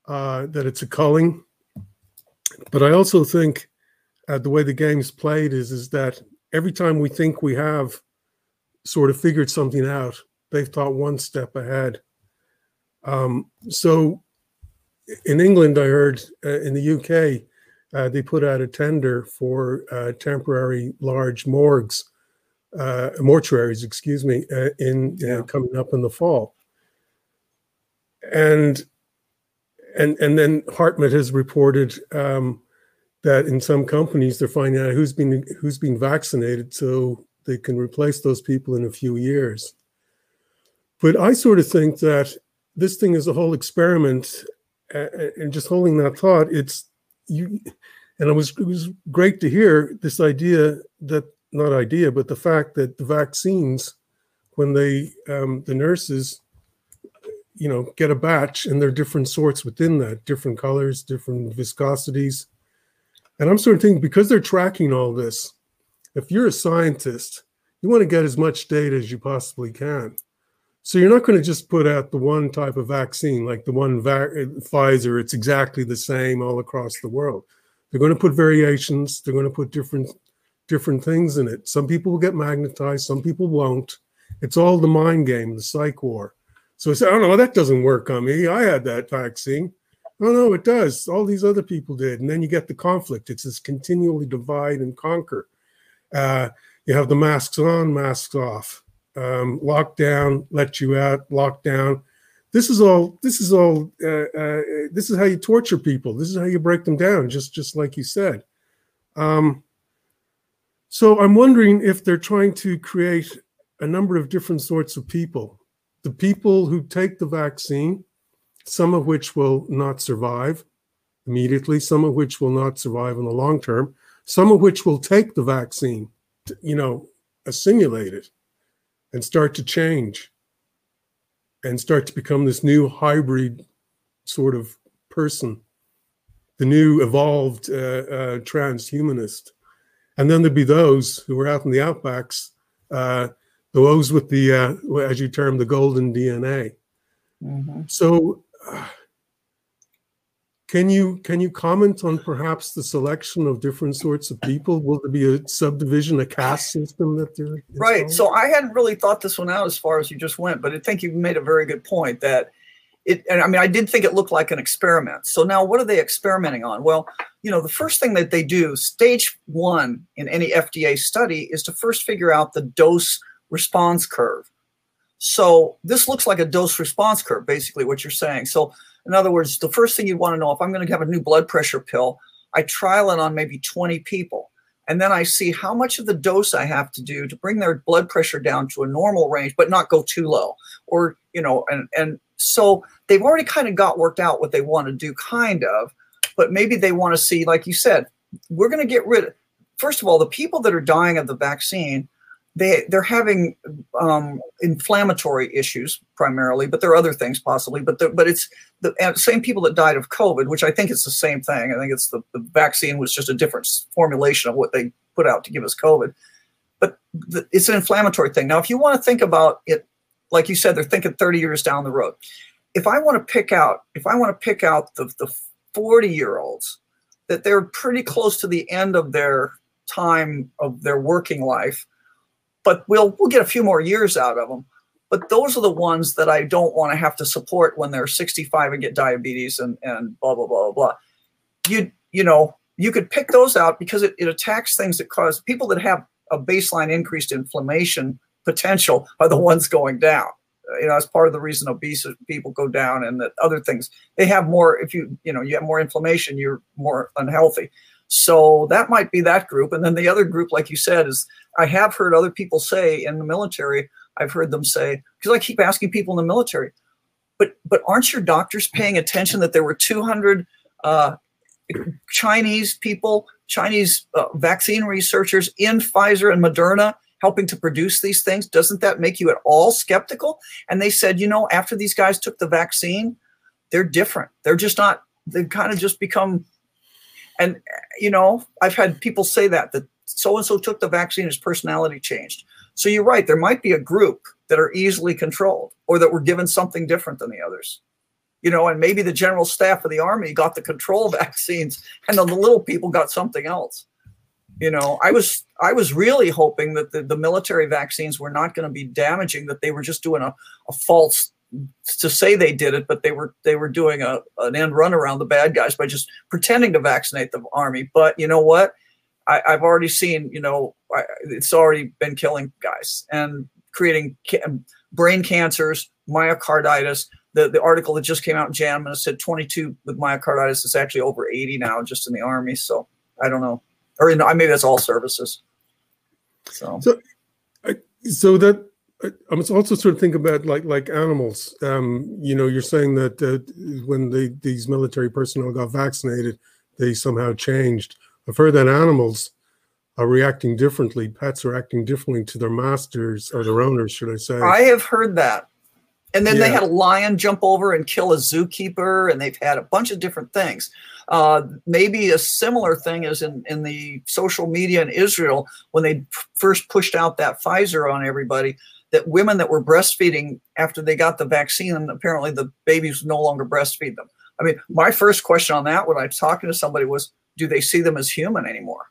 S5: uh, that it's a culling, but I also think uh, the way the game's played is is that every time we think we have sort of figured something out, they've thought one step ahead. Um, so in England, I heard uh, in the UK, uh, they put out a tender for uh, temporary large morgues, uh, mortuaries, excuse me, uh, in uh, yeah. coming up in the fall. And and and then Hartmut has reported um, that in some companies they're finding out who's been who's been vaccinated, so they can replace those people in a few years. But I sort of think that this thing is a whole experiment, and just holding that thought, it's you and it was it was great to hear this idea that not idea but the fact that the vaccines when they um, the nurses you know get a batch and there are different sorts within that different colors different viscosities. And i'm sort of thinking because they're tracking all this if you're a scientist you want to get as much data as you possibly can so you're not going to just put out the one type of vaccine, like the one va- Pfizer. It's exactly the same all across the world. They're going to put variations. They're going to put different different things in it. Some people will get magnetized. Some people won't. It's all the mind game, the psych war. So I say, oh no, that doesn't work on me. I had that vaccine. Oh no, it does. All these other people did, and then you get the conflict. It's this continually divide and conquer. Uh, you have the masks on, masks off um, lockdown, let you out, lockdown. This is all. This is all. Uh, uh, this is how you torture people. This is how you break them down. Just, just like you said. Um, so I'm wondering if they're trying to create a number of different sorts of people. The people who take the vaccine, some of which will not survive immediately, some of which will not survive in the long term, some of which will take the vaccine, to, you know, assimilate it and start to change and start to become this new hybrid sort of person, the new evolved uh, uh, transhumanist. And then there'd be those who were out in the outbacks, uh, those with the, uh, as you term, the golden DNA. Mm-hmm. So, uh, can you can you comment on perhaps the selection of different sorts of people? Will there be a subdivision, a caste system that they're
S2: right? So I hadn't really thought this one out as far as you just went, but I think you made a very good point that it. And I mean, I did think it looked like an experiment. So now, what are they experimenting on? Well, you know, the first thing that they do, stage one in any FDA study, is to first figure out the dose response curve. So this looks like a dose response curve, basically what you're saying. So in other words, the first thing you want to know if I'm going to have a new blood pressure pill, I trial it on maybe 20 people. And then I see how much of the dose I have to do to bring their blood pressure down to a normal range, but not go too low. Or, you know, and, and so they've already kind of got worked out what they want to do, kind of, but maybe they want to see, like you said, we're going to get rid of, first of all, the people that are dying of the vaccine, they, they're having um, inflammatory issues primarily, but there are other things possibly. But the, but it's the same people that died of COVID, which I think it's the same thing. I think it's the, the vaccine was just a different formulation of what they put out to give us COVID. But the, it's an inflammatory thing. Now, if you want to think about it, like you said, they're thinking 30 years down the road. If I want to pick out, if I want to pick out the, the 40 year olds that they're pretty close to the end of their time of their working life, but we'll we'll get a few more years out of them. But those are the ones that I don't want to have to support when they're 65 and get diabetes and, and blah blah blah blah. blah. You you know you could pick those out because it, it attacks things that cause people that have a baseline increased inflammation potential are the ones going down uh, you know, as part of the reason obese people go down and that other things, they have more, if you, you know, you have more inflammation, you're more unhealthy. So that might be that group. And then the other group, like you said, is I have heard other people say in the military, I've heard them say, because I keep asking people in the military, but but aren't your doctors paying attention that there were 200 uh, Chinese people, Chinese uh, vaccine researchers in Pfizer and Moderna helping to produce these things, doesn't that make you at all skeptical? And they said, you know, after these guys took the vaccine, they're different. They're just not, they've kind of just become, and, you know, I've had people say that, that so and so took the vaccine, his personality changed. So you're right, there might be a group that are easily controlled or that were given something different than the others. You know, and maybe the general staff of the army got the control vaccines and the little people got something else you know i was i was really hoping that the, the military vaccines were not going to be damaging that they were just doing a, a false to say they did it but they were they were doing a, an end run around the bad guys by just pretending to vaccinate the army. But you know what? I, have already seen you know I, it's already been killing guys and creating ca- brain cancers myocarditis. The, the article that just came out in JAMA said 22 with myocarditis is actually over 80 now just in the army. So i don't know. Or in, maybe that's all services. So,
S5: so, so that I'm also sort of thinking about like like animals. Um, you know, you're saying that uh, when they these military personnel got vaccinated, they somehow changed. I've heard that animals are reacting differently. Pets are acting differently to their masters or their owners, should I say?
S2: I have heard that. And then yeah. they had a lion jump over and kill a zookeeper, and they've had a bunch of different things. Uh, maybe a similar thing is in, in the social media in Israel when they first pushed out that Pfizer on everybody. That women that were breastfeeding after they got the vaccine, and apparently the babies no longer breastfeed them. I mean, my first question on that when I was talking to somebody was, do they see them as human anymore?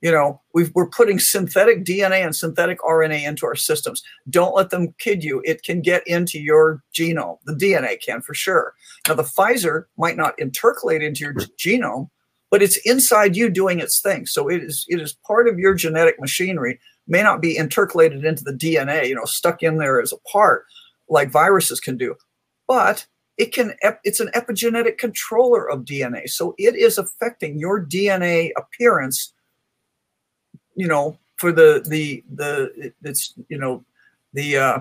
S2: you know we are putting synthetic dna and synthetic rna into our systems. Don't let them kid you. It can get into your genome. The dna can for sure. Now the pfizer might not intercalate into your genome but it's inside you doing its thing. So it is it is part of your genetic machinery may not be intercalated into the dna you know stuck in there as a part like viruses can do but it can it's an epigenetic controller of dna so it is affecting your dna appearance you know, for the the the it's you know the uh,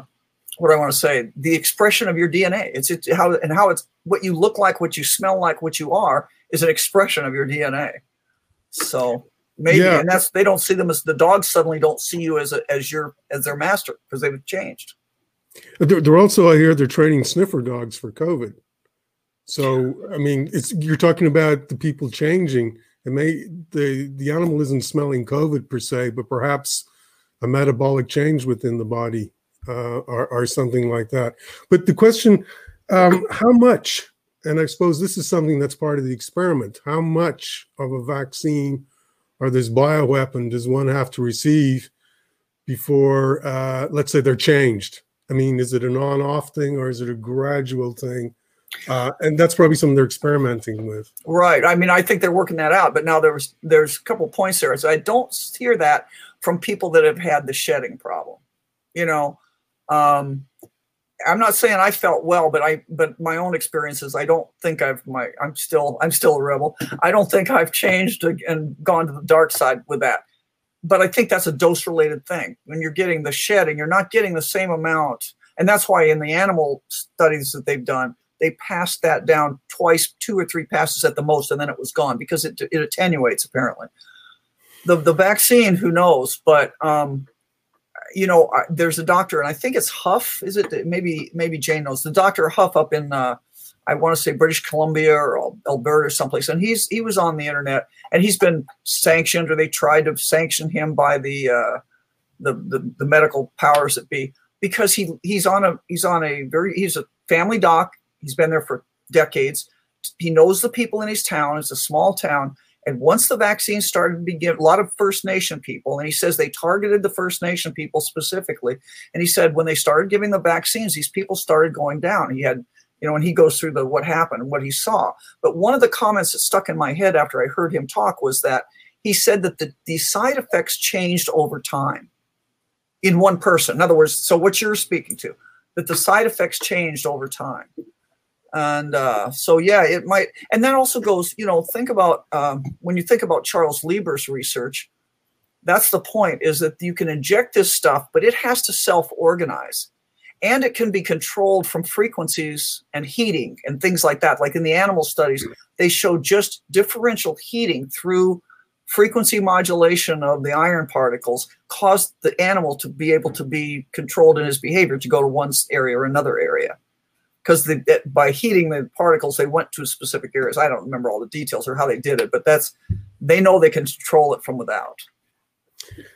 S2: what I want to say, the expression of your DNA. It's it's how and how it's what you look like, what you smell like, what you are is an expression of your DNA. So maybe yeah. and that's they don't see them as the dogs suddenly don't see you as a, as your as their master because they've changed.
S5: They're, they're also I hear they're training sniffer dogs for COVID. So I mean, it's you're talking about the people changing it may the the animal isn't smelling COVID per se, but perhaps a metabolic change within the body uh, or, or something like that. But the question, um, how much? And I suppose this is something that's part of the experiment. How much of a vaccine or this bioweapon does one have to receive before, uh, let's say, they're changed? I mean, is it an on-off thing or is it a gradual thing? Uh, and that's probably something they're experimenting with.
S2: Right. I mean, I think they're working that out. But now there's there's a couple points there. So I don't hear that from people that have had the shedding problem. You know, um, I'm not saying I felt well, but I but my own experiences. I don't think I've my I'm still I'm still a rebel. I don't think I've changed and gone to the dark side with that. But I think that's a dose related thing. When you're getting the shedding, you're not getting the same amount. And that's why in the animal studies that they've done, they passed that down twice, two or three passes at the most, and then it was gone because it, it attenuates apparently. The the vaccine, who knows? But um, you know, there's a doctor, and I think it's Huff. Is it maybe maybe Jane knows the doctor Huff up in uh, I want to say British Columbia or Alberta or someplace, and he's he was on the internet and he's been sanctioned or they tried to sanction him by the uh, the, the the medical powers that be because he he's on a he's on a very he's a family doc. He's been there for decades. He knows the people in his town. It's a small town. And once the vaccine started to begin, a lot of First Nation people, and he says they targeted the First Nation people specifically. And he said when they started giving the vaccines, these people started going down. He had, you know, and he goes through the what happened and what he saw. But one of the comments that stuck in my head after I heard him talk was that he said that the, the side effects changed over time in one person. In other words, so what you're speaking to, that the side effects changed over time. And uh, so, yeah, it might. And that also goes, you know, think about um, when you think about Charles Lieber's research, that's the point is that you can inject this stuff, but it has to self organize. And it can be controlled from frequencies and heating and things like that. Like in the animal studies, they show just differential heating through frequency modulation of the iron particles caused the animal to be able to be controlled in his behavior to go to one area or another area because by heating the particles they went to specific areas i don't remember all the details or how they did it but that's they know they can control it from without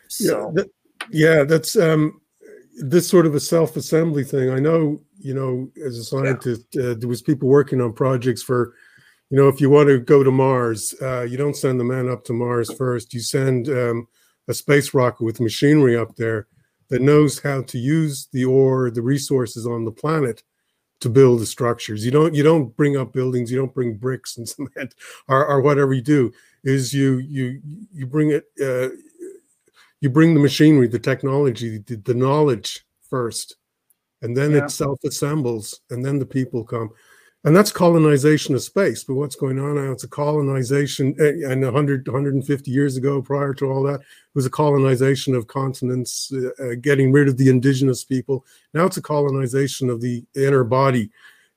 S5: so yeah, that, yeah that's um this sort of a self-assembly thing i know you know as a scientist yeah. uh, there was people working on projects for you know, if you want to go to Mars, uh, you don't send the man up to Mars first. You send um, a space rocket with machinery up there that knows how to use the ore, the resources on the planet to build the structures. You don't you don't bring up buildings. You don't bring bricks and cement or, or whatever you do. Is you you you bring it. Uh, you bring the machinery, the technology, the, the knowledge first, and then yeah. it self assembles, and then the people come and that's colonization of space. But what's going on now? It's a colonization, eh, and 100, 150 years ago, prior to all that, it was a colonization of continents, uh, getting rid of the indigenous people. Now it's a colonization of the inner body,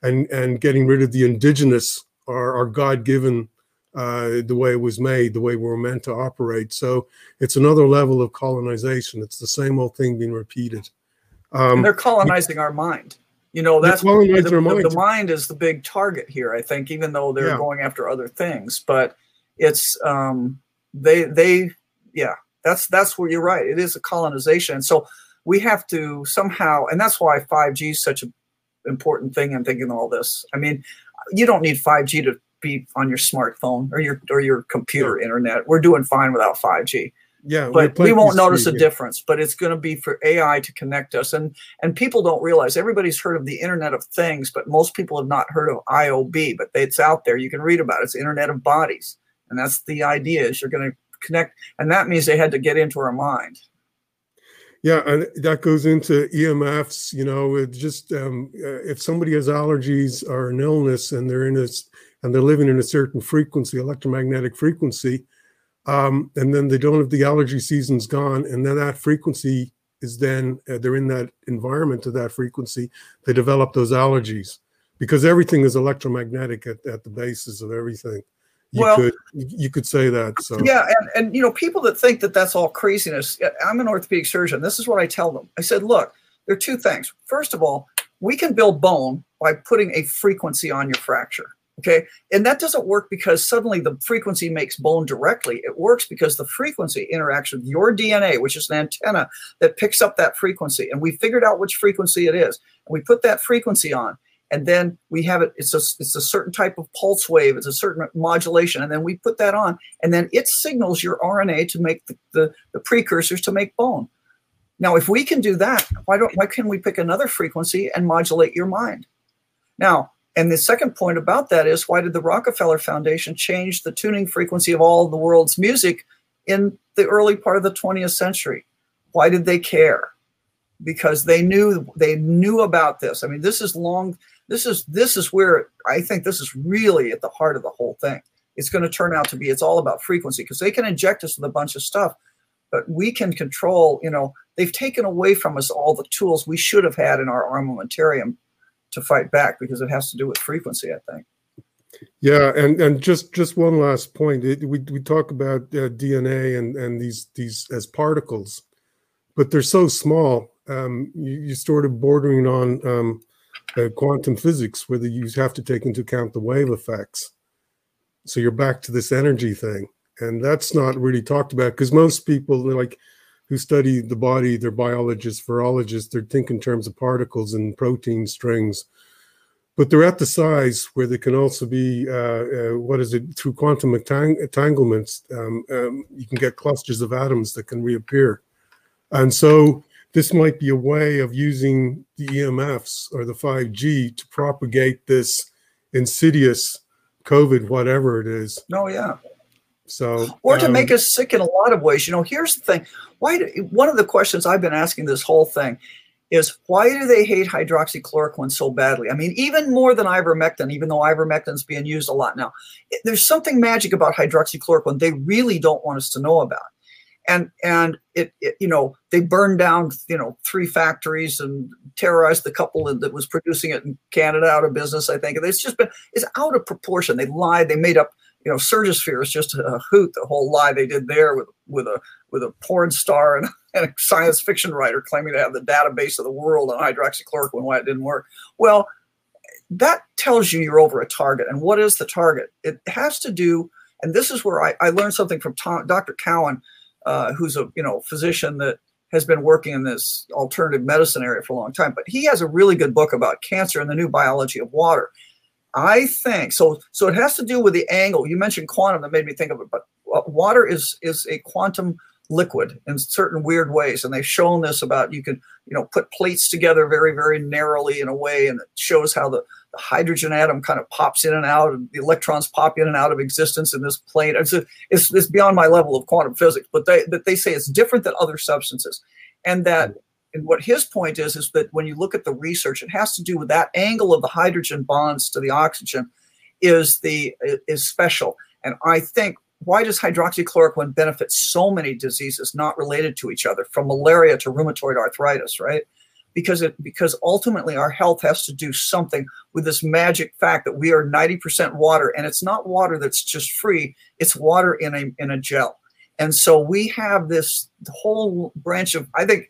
S5: and and getting rid of the indigenous, our, our God given. Uh, the way it was made, the way we are meant to operate. So it's another level of colonization. It's the same old thing being repeated.
S2: Um, they're colonizing our mind. You know, that's the, the, mind. the, mind is the big target here, I think, even though they're yeah. going after other things. But it's um they they yeah, that's that's where you're right. It is a colonization. And so we have to somehow and that's why 5G is such an important thing in thinking all this. I mean, you don't need 5G to be on your smartphone or your or your computer internet. We're doing fine without 5G
S5: yeah
S2: but we won't notice a yeah. difference but it's going to be for ai to connect us. And and people don't realize everybody's heard of the internet of things but most people have not heard of iob but it's out there. You can read about it. It's internet of bodies. And that's the idea is you're going to connect and that means they had to get into our mind.
S5: Yeah and that goes into emfs you know it just um, uh, if somebody has allergies or an illness and they're in a and they're living in a certain frequency electromagnetic frequency um, and then they don't have the allergy season's gone, and then that frequency is then uh, they're in that environment of that frequency. They develop those allergies because everything is electromagnetic at, at the basis of everything. You well, could you could say that. So
S2: yeah, and and you know people that think that that's all craziness. I'm an orthopedic surgeon. This is what I tell them. I said, look, there are two things. First of all, we can build bone by putting a frequency on your fracture. Okay. And that doesn't work because suddenly the frequency makes bone directly. It works because the frequency interacts with your DNA, which is an antenna that picks up that frequency. And we figured out which frequency it is. And we put that frequency on. And then we have it, it's a, it's a certain type of pulse wave, it's a certain modulation. And then we put that on. And then it signals your RNA to make the, the, the precursors to make bone. Now, if we can do that, why don't why can we pick another frequency and modulate your mind? Now, and the second point about that is why did the Rockefeller Foundation change the tuning frequency of all the world's music in the early part of the 20th century? Why did they care? Because they knew they knew about this. I mean, this is long. This is this is where I think this is really at the heart of the whole thing. It's going to turn out to be. It's all about frequency because they can inject us with a bunch of stuff, but we can control. You know, they've taken away from us all the tools we should have had in our armamentarium to fight back because it has to do with frequency, I think.
S5: Yeah, and and just just one last point. It, we we talk about uh, DNA and and these these as particles, but they're so small. Um, you, you sort of bordering on um, uh, quantum physics, where the, you have to take into account the wave effects. So you're back to this energy thing, and that's not really talked about because most people they're like who study the body, they're biologists, virologists, they think in terms of particles and protein strings. But they're at the size where they can also be uh, uh, what is it through quantum entanglements um, um, you can get clusters of atoms that can reappear. And so this might be a way of using the emfs or the 5g to propagate this insidious covid whatever it is.
S2: Oh yeah
S5: so
S2: or to um, make us sick in a lot of ways you know here's the thing why do, one of the questions i've been asking this whole thing is why do they hate hydroxychloroquine so badly? I mean, even more than ivermectin, even though ivermectin is being used a lot now. There's something magic about hydroxychloroquine they really don't want us to know about. And and it, it you know they burned down you know three factories and terrorized the couple that was producing it in Canada out of business. I think it's just been it's out of proportion. They lied. They made up you know Surgisphere is just a hoot. The whole lie they did there with with a with a porn star and, and a science fiction writer claiming to have the database of the world on hydroxychloroquine, why it didn't work. Well, that tells you you're over a target. And what is the target? It has to do, and this is where I, I learned something from Tom, Dr. Cowan, uh, who's a you know physician that has been working in this alternative medicine area for a long time. But he has a really good book about cancer and the new biology of water. I think so. So it has to do with the angle. You mentioned quantum that made me think of it, but uh, water is is a quantum liquid in certain weird ways and they've shown this about you can you know put plates together very very narrowly in a way and it shows how the, the hydrogen atom kind of pops in and out and the electrons pop in and out of existence in this plate it's, a, it's, it's beyond my level of quantum physics but they that they say it's different than other substances and that and what his point is is that when you look at the research it has to do with that angle of the hydrogen bonds to the oxygen is the is special and i think why does hydroxychloroquine benefit so many diseases not related to each other, from malaria to rheumatoid arthritis, right? Because it because ultimately our health has to do something with this magic fact that we are 90% water, and it's not water that's just free; it's water in a in a gel. And so we have this whole branch of I think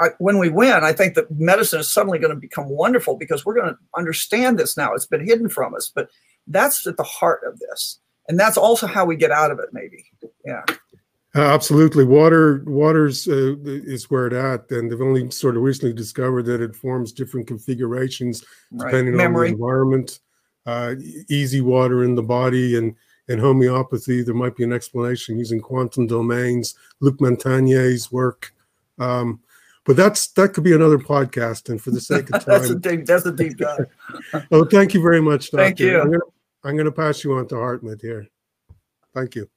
S2: I, when we win, I think that medicine is suddenly going to become wonderful because we're going to understand this now. It's been hidden from us, but that's at the heart of this. And that's also how we get out of it maybe. Yeah.
S5: Uh, absolutely. Water water's uh, is where it at. And they've only sort of recently discovered that it forms different configurations depending right. on the environment. Uh, EZ water in the body and in homeopathy. There might be an explanation using quantum domains. Luc montagnier's work um, but that's that could be another podcast and for the sake of time
S2: that's a deep that's a deep dive
S5: oh thank you very much doctor.
S2: thank you
S5: I'm going to pass you on to Hartmut here. Thank you.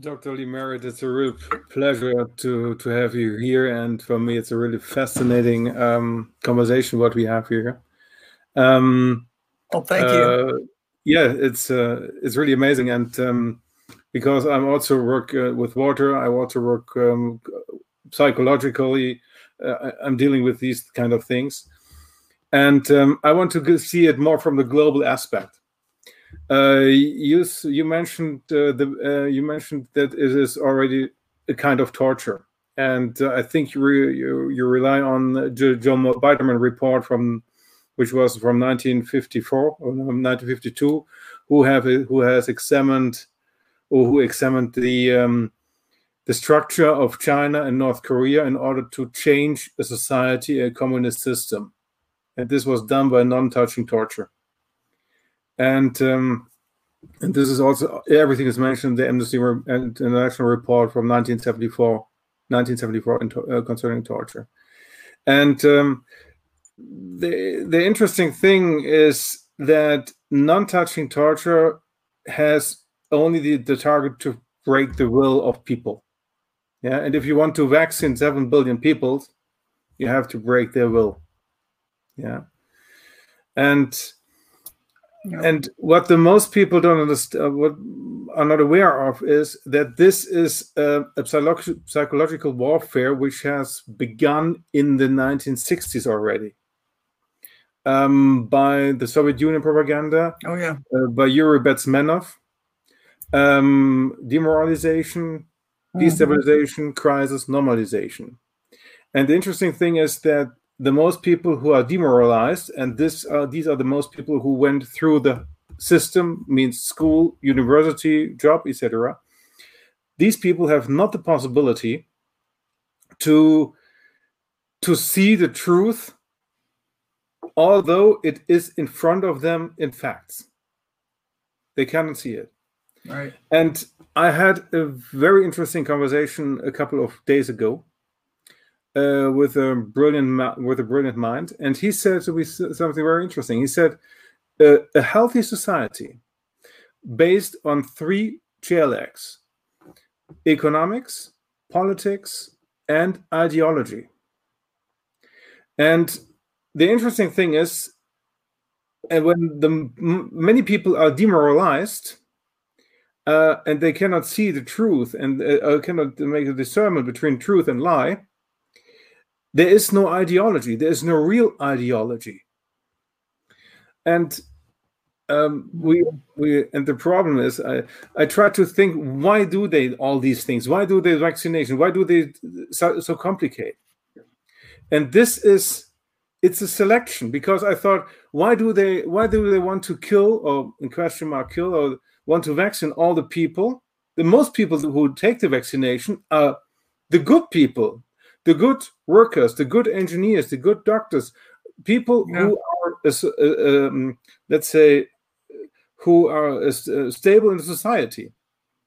S6: Dr. Lee Merritt, it's a real pleasure to, to have you here. And for me, it's a really fascinating um, conversation what we have here. Um,
S2: oh, thank you. Uh,
S6: yeah, it's uh, it's really amazing. And um, because I'm also work uh, with water, I also work um, psychologically. Uh, I'm dealing with these kind of things and um, I want to see it more from the global aspect. Uh, you you mentioned uh, the uh, you mentioned that it is already a kind of torture, and uh, I think you, re, you, you rely on the John Biderman report from which was from 1954 or 1952, who have who has examined or who examined the um, the structure of China and North Korea in order to change a society, a communist system and this was done by non-touching torture. And um, and this is also everything is mentioned in the Amnesty International report from 1974, 1974 uh, concerning torture. And um, the the interesting thing is that non-touching torture has only the, the target to break the will of people. Yeah, and if you want to vaccine seven billion people, you have to break their will yeah and yeah. and what the most people don't understand uh, what are not aware of is that this is a, a psychological warfare which has begun in the 1960s already um, by the Soviet Union propaganda,
S2: Oh yeah.
S6: uh, by Yuri Bezmenov. Um, demoralization, destabilization, crisis, normalization. And the interesting thing is that the most people who are demoralized, and this uh, these are the most people who went through the system, means school, university, job, etc. These people have not the possibility to to see the truth, although it is in front of them in facts. They cannot see it.
S2: Right.
S6: And I had a very interesting conversation a couple of days ago uh, with a brilliant with a brilliant mind, and he said to me something very interesting. He said, uh, "A healthy society based on three legs: economics, politics, and ideology." And the interesting thing is, and when the many people are demoralized uh, and they cannot see the truth and uh, uh, cannot make a discernment between truth and lie, there is no ideology. There is no real ideology. And um, we we and the problem is I I try to think why do they all these things? Why do they vaccination? Why do they so, so complicate? And this is it's a selection because I thought why do they why do they want to kill or in question mark kill or want to vaccinate all the people? The most people who take the vaccination are the good people, the good workers, the good engineers, the good doctors, people
S2: Yeah.
S6: who are, uh, uh, um, let's say, who are uh, uh, stable in society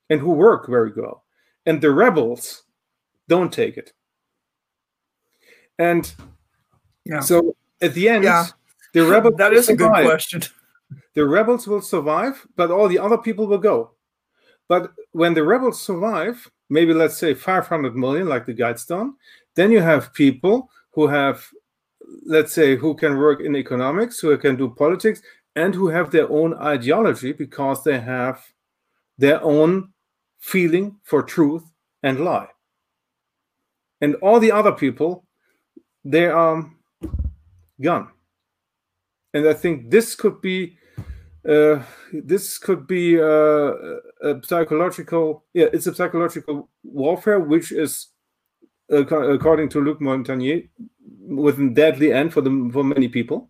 S6: and who work very well. And the rebels don't take it. And
S2: Yeah.
S6: so at the end,
S2: Yeah.
S6: the rebels
S2: that is a good question.
S6: The rebels will survive, but all the other people will go. But when the rebels survive, maybe let's say 500 million, like the Guidestone, then you have people who have, let's say, who can work in economics, who can do politics, and who have their own ideology because they have their own feeling for truth and lie. And all the other people, they are gone. And I think this could be uh, this could be uh, a psychological yeah it's a psychological warfare which is according to Luc Montagnier with a deadly end for the for many people.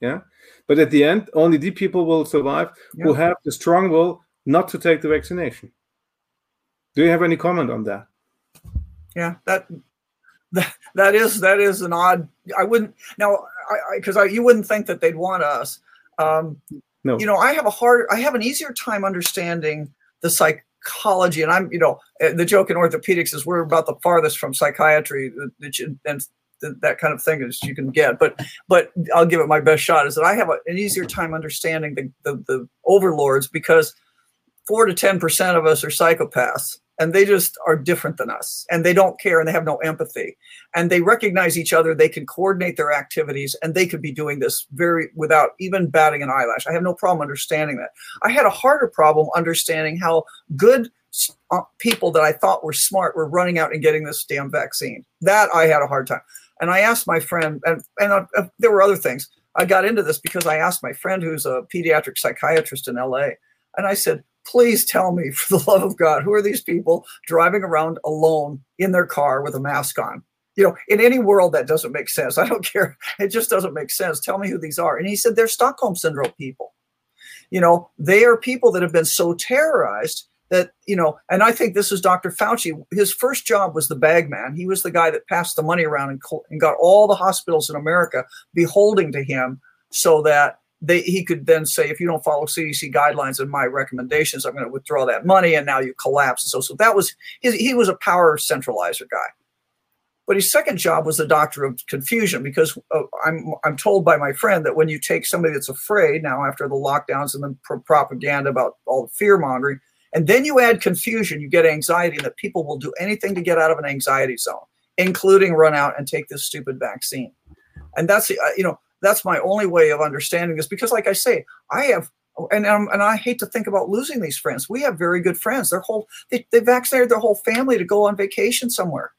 S6: Yeah. But at the end only the people will survive who have the strong will not to take the vaccination. Do you have any comment on that?
S2: Yeah, that that that is that is an odd. I wouldn't now I because I, you wouldn't think that they'd want us. Um,
S6: no
S2: you know, I have a hard, I have an easier time understanding the psychology, and I'm, you know, uh, the joke in orthopedics is we're about the farthest from psychiatry that, that you, and that kind of thing as you can get. But, but I'll give it my best shot. Is that I have a, an easier time understanding the, the the overlords because four to ten percent of us are psychopaths, and they just are different than us, and they don't care, and they have no empathy, and they recognize each other. They can coordinate their activities, and they could be doing this very without even batting an eyelash. I have no problem understanding that. I had a harder problem understanding how good uh, people that I thought were smart were running out and getting this damn vaccine. That I had a hard time. And I asked my friend, and and uh, uh, there were other things. I got into this because I asked my friend, who's a pediatric psychiatrist in LA, and I said, "Please tell me, for the love of God, who are these people driving around alone in their car with a mask on?" You know, in any world that doesn't make sense. I don't care. It just doesn't make sense. Tell me who these are. And he said, they're Stockholm syndrome people. You know, they are people that have been so terrorized that, you know, and I think this is Dr. Fauci. His first job was the bag man. He was the guy that passed the money around and, and got all the hospitals in America beholding to him so that they, he could then say, if you don't follow CDC guidelines and my recommendations, I'm going to withdraw that money. And now you collapse. And so, so that was his, he was a power centralizer guy. But his second job was the doctor of confusion because uh, I'm I'm told by my friend that when you take somebody that's afraid now after the lockdowns and the pro- propaganda about all the fear mongering, and then you add confusion, you get anxiety, and that people will do anything to get out of an anxiety zone, including run out and take this stupid vaccine. And that's uh, you know that's my only way of understanding this because, like I say, I have. And, um, and I hate to think about losing these friends. We have very good friends. Their whole they, they vaccinated their whole family to go on vacation somewhere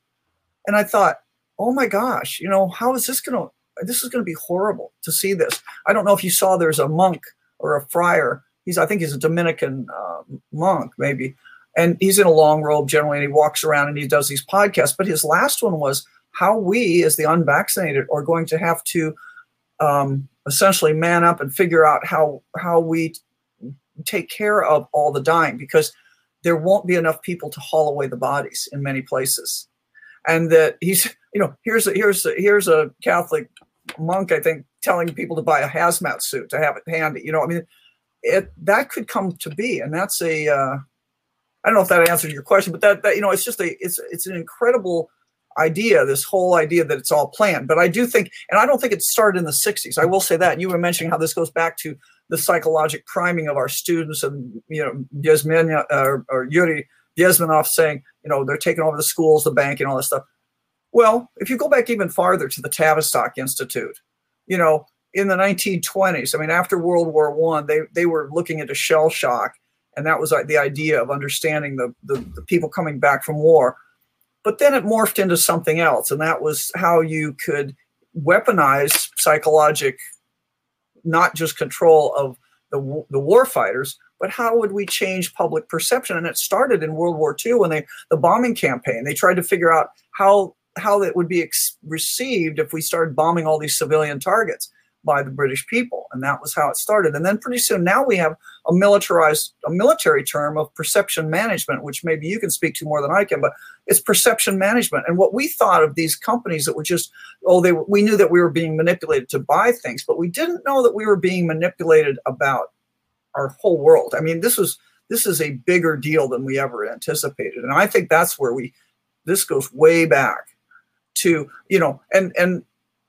S2: and I thought, oh my gosh, you know, how is this going to this is to be horrible to see this. I don't know if you saw there's a monk or a friar. He's I think he's a Dominican uh, monk maybe, and he's in a long robe generally, and he walks around and he does these podcasts. But his last one was how we, as the unvaccinated, are going to have to um, essentially man up and figure out how how we take care of all the dying because there won't be enough people to haul away the bodies in many places. And that he's you know here's a here's a, here's a catholic monk i think telling people to buy a hazmat suit to have it handy you know i mean it that could come to be and that's a uh, I don't know if that answered your question but that, that you know it's just a it's it's an incredible idea, this whole idea that it's all planned. But I do think, and I don't think it started in the 60s. I will say that. You were mentioning how this goes back to the psychological priming of our students and, you know, Yasmin, uh, or Yuri Bezmenov saying, you know, they're taking over the schools, the bank, and all this stuff. Well, if you go back even farther to the Tavistock Institute, you know, in the 1920s, I mean, after World War One, they, they were looking into shell shock. And that was like the idea of understanding the, the, the people coming back from war but then it morphed into something else, and that was how you could weaponize psychologic, not just control of the, the war fighters, but how would we change public perception? And it started in World War II when they the bombing campaign. They tried to figure out how how that would be ex- received if we started bombing all these civilian targets by the British people, and that was how it started. And then pretty soon, now we have a militarized, a military term of perception management, which maybe you can speak to more than I can, but it's perception management. And what we thought of these companies that were just, oh, they we knew that we were being manipulated to buy things, but we didn't know that we were being manipulated about our whole world. I mean, this was this is a bigger deal than we ever anticipated, and I think that's where we this goes way back to you know and and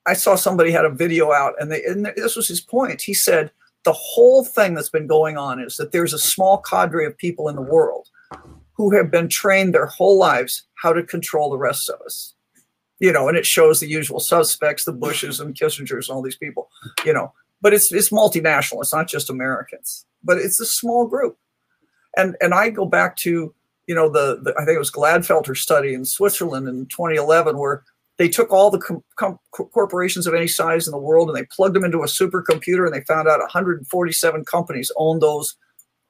S2: I saw somebody had a video out, and, they, and this was his point. He said the whole thing that's been going on is that there's a small cadre of people in the world who have been trained their whole lives how to control the rest of us. You know, and it shows the usual suspects, the Bushes and Kissingers and all these people. You know, but it's it's multinational. It's not just Americans, but it's a small group. And and I go back to you know the, the I think it was Glattfelder study in Switzerland in 2011 where they took all the com- com- corporations of any size in the world and they plugged them into a supercomputer and they found out 147 companies owned those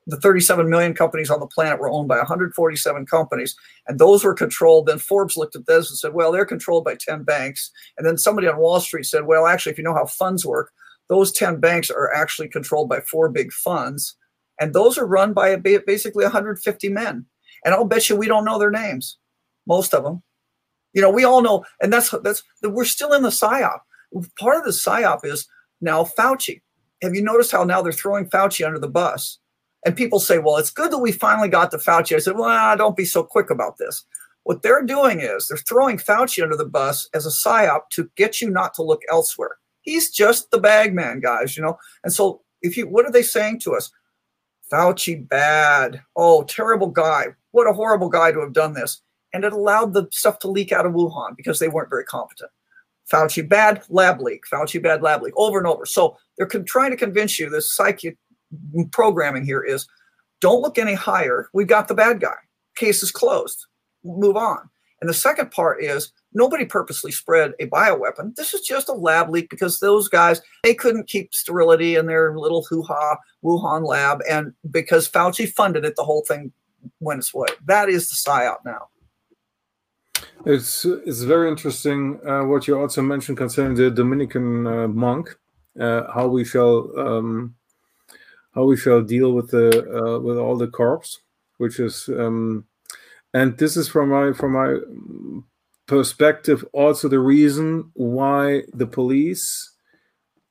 S2: the 37 million companies on the planet were owned by 147 companies and those were controlled. Then forbes looked at this and said well they're controlled by 10 banks. And then somebody on wall street said well actually if you know how funds work those 10 banks are actually controlled by four big funds and those are run by basically 150 men. And i'll bet you we don't know their names most of them you know, we all know, and that's that's that we're still in the psyop. Part of the psyop is now Fauci. Have you noticed how now they're throwing Fauci under the bus? And people say, well, it's good that we finally got to Fauci. I said, well, ah, don't be so quick about this. What they're doing is they're throwing Fauci under the bus as a psyop to get you not to look elsewhere. He's just the bag man, guys, you know? And so if you what are they saying to us? Fauci bad. Oh, terrible guy. What a horrible guy to have done this and it allowed the stuff to leak out of Wuhan because they weren't very competent. Fauci bad lab leak, Fauci bad lab leak, over and over. So they're con- trying to convince you this psychic programming here is don't look any higher. We've got the bad guy. Case is closed. Move on. And the second part is nobody purposely spread a bioweapon. This is just a lab leak because those guys they couldn't keep sterility in their little hoo-ha Wuhan lab, and because Fauci funded it, the whole thing went its way. That is the psyop now.
S6: It's it's very interesting uh, what you also mentioned concerning the Dominican uh, monk, uh, how we shall um, how we shall deal with the uh, with all the corpse, which is um, and this is from my from my perspective also the reason why the police,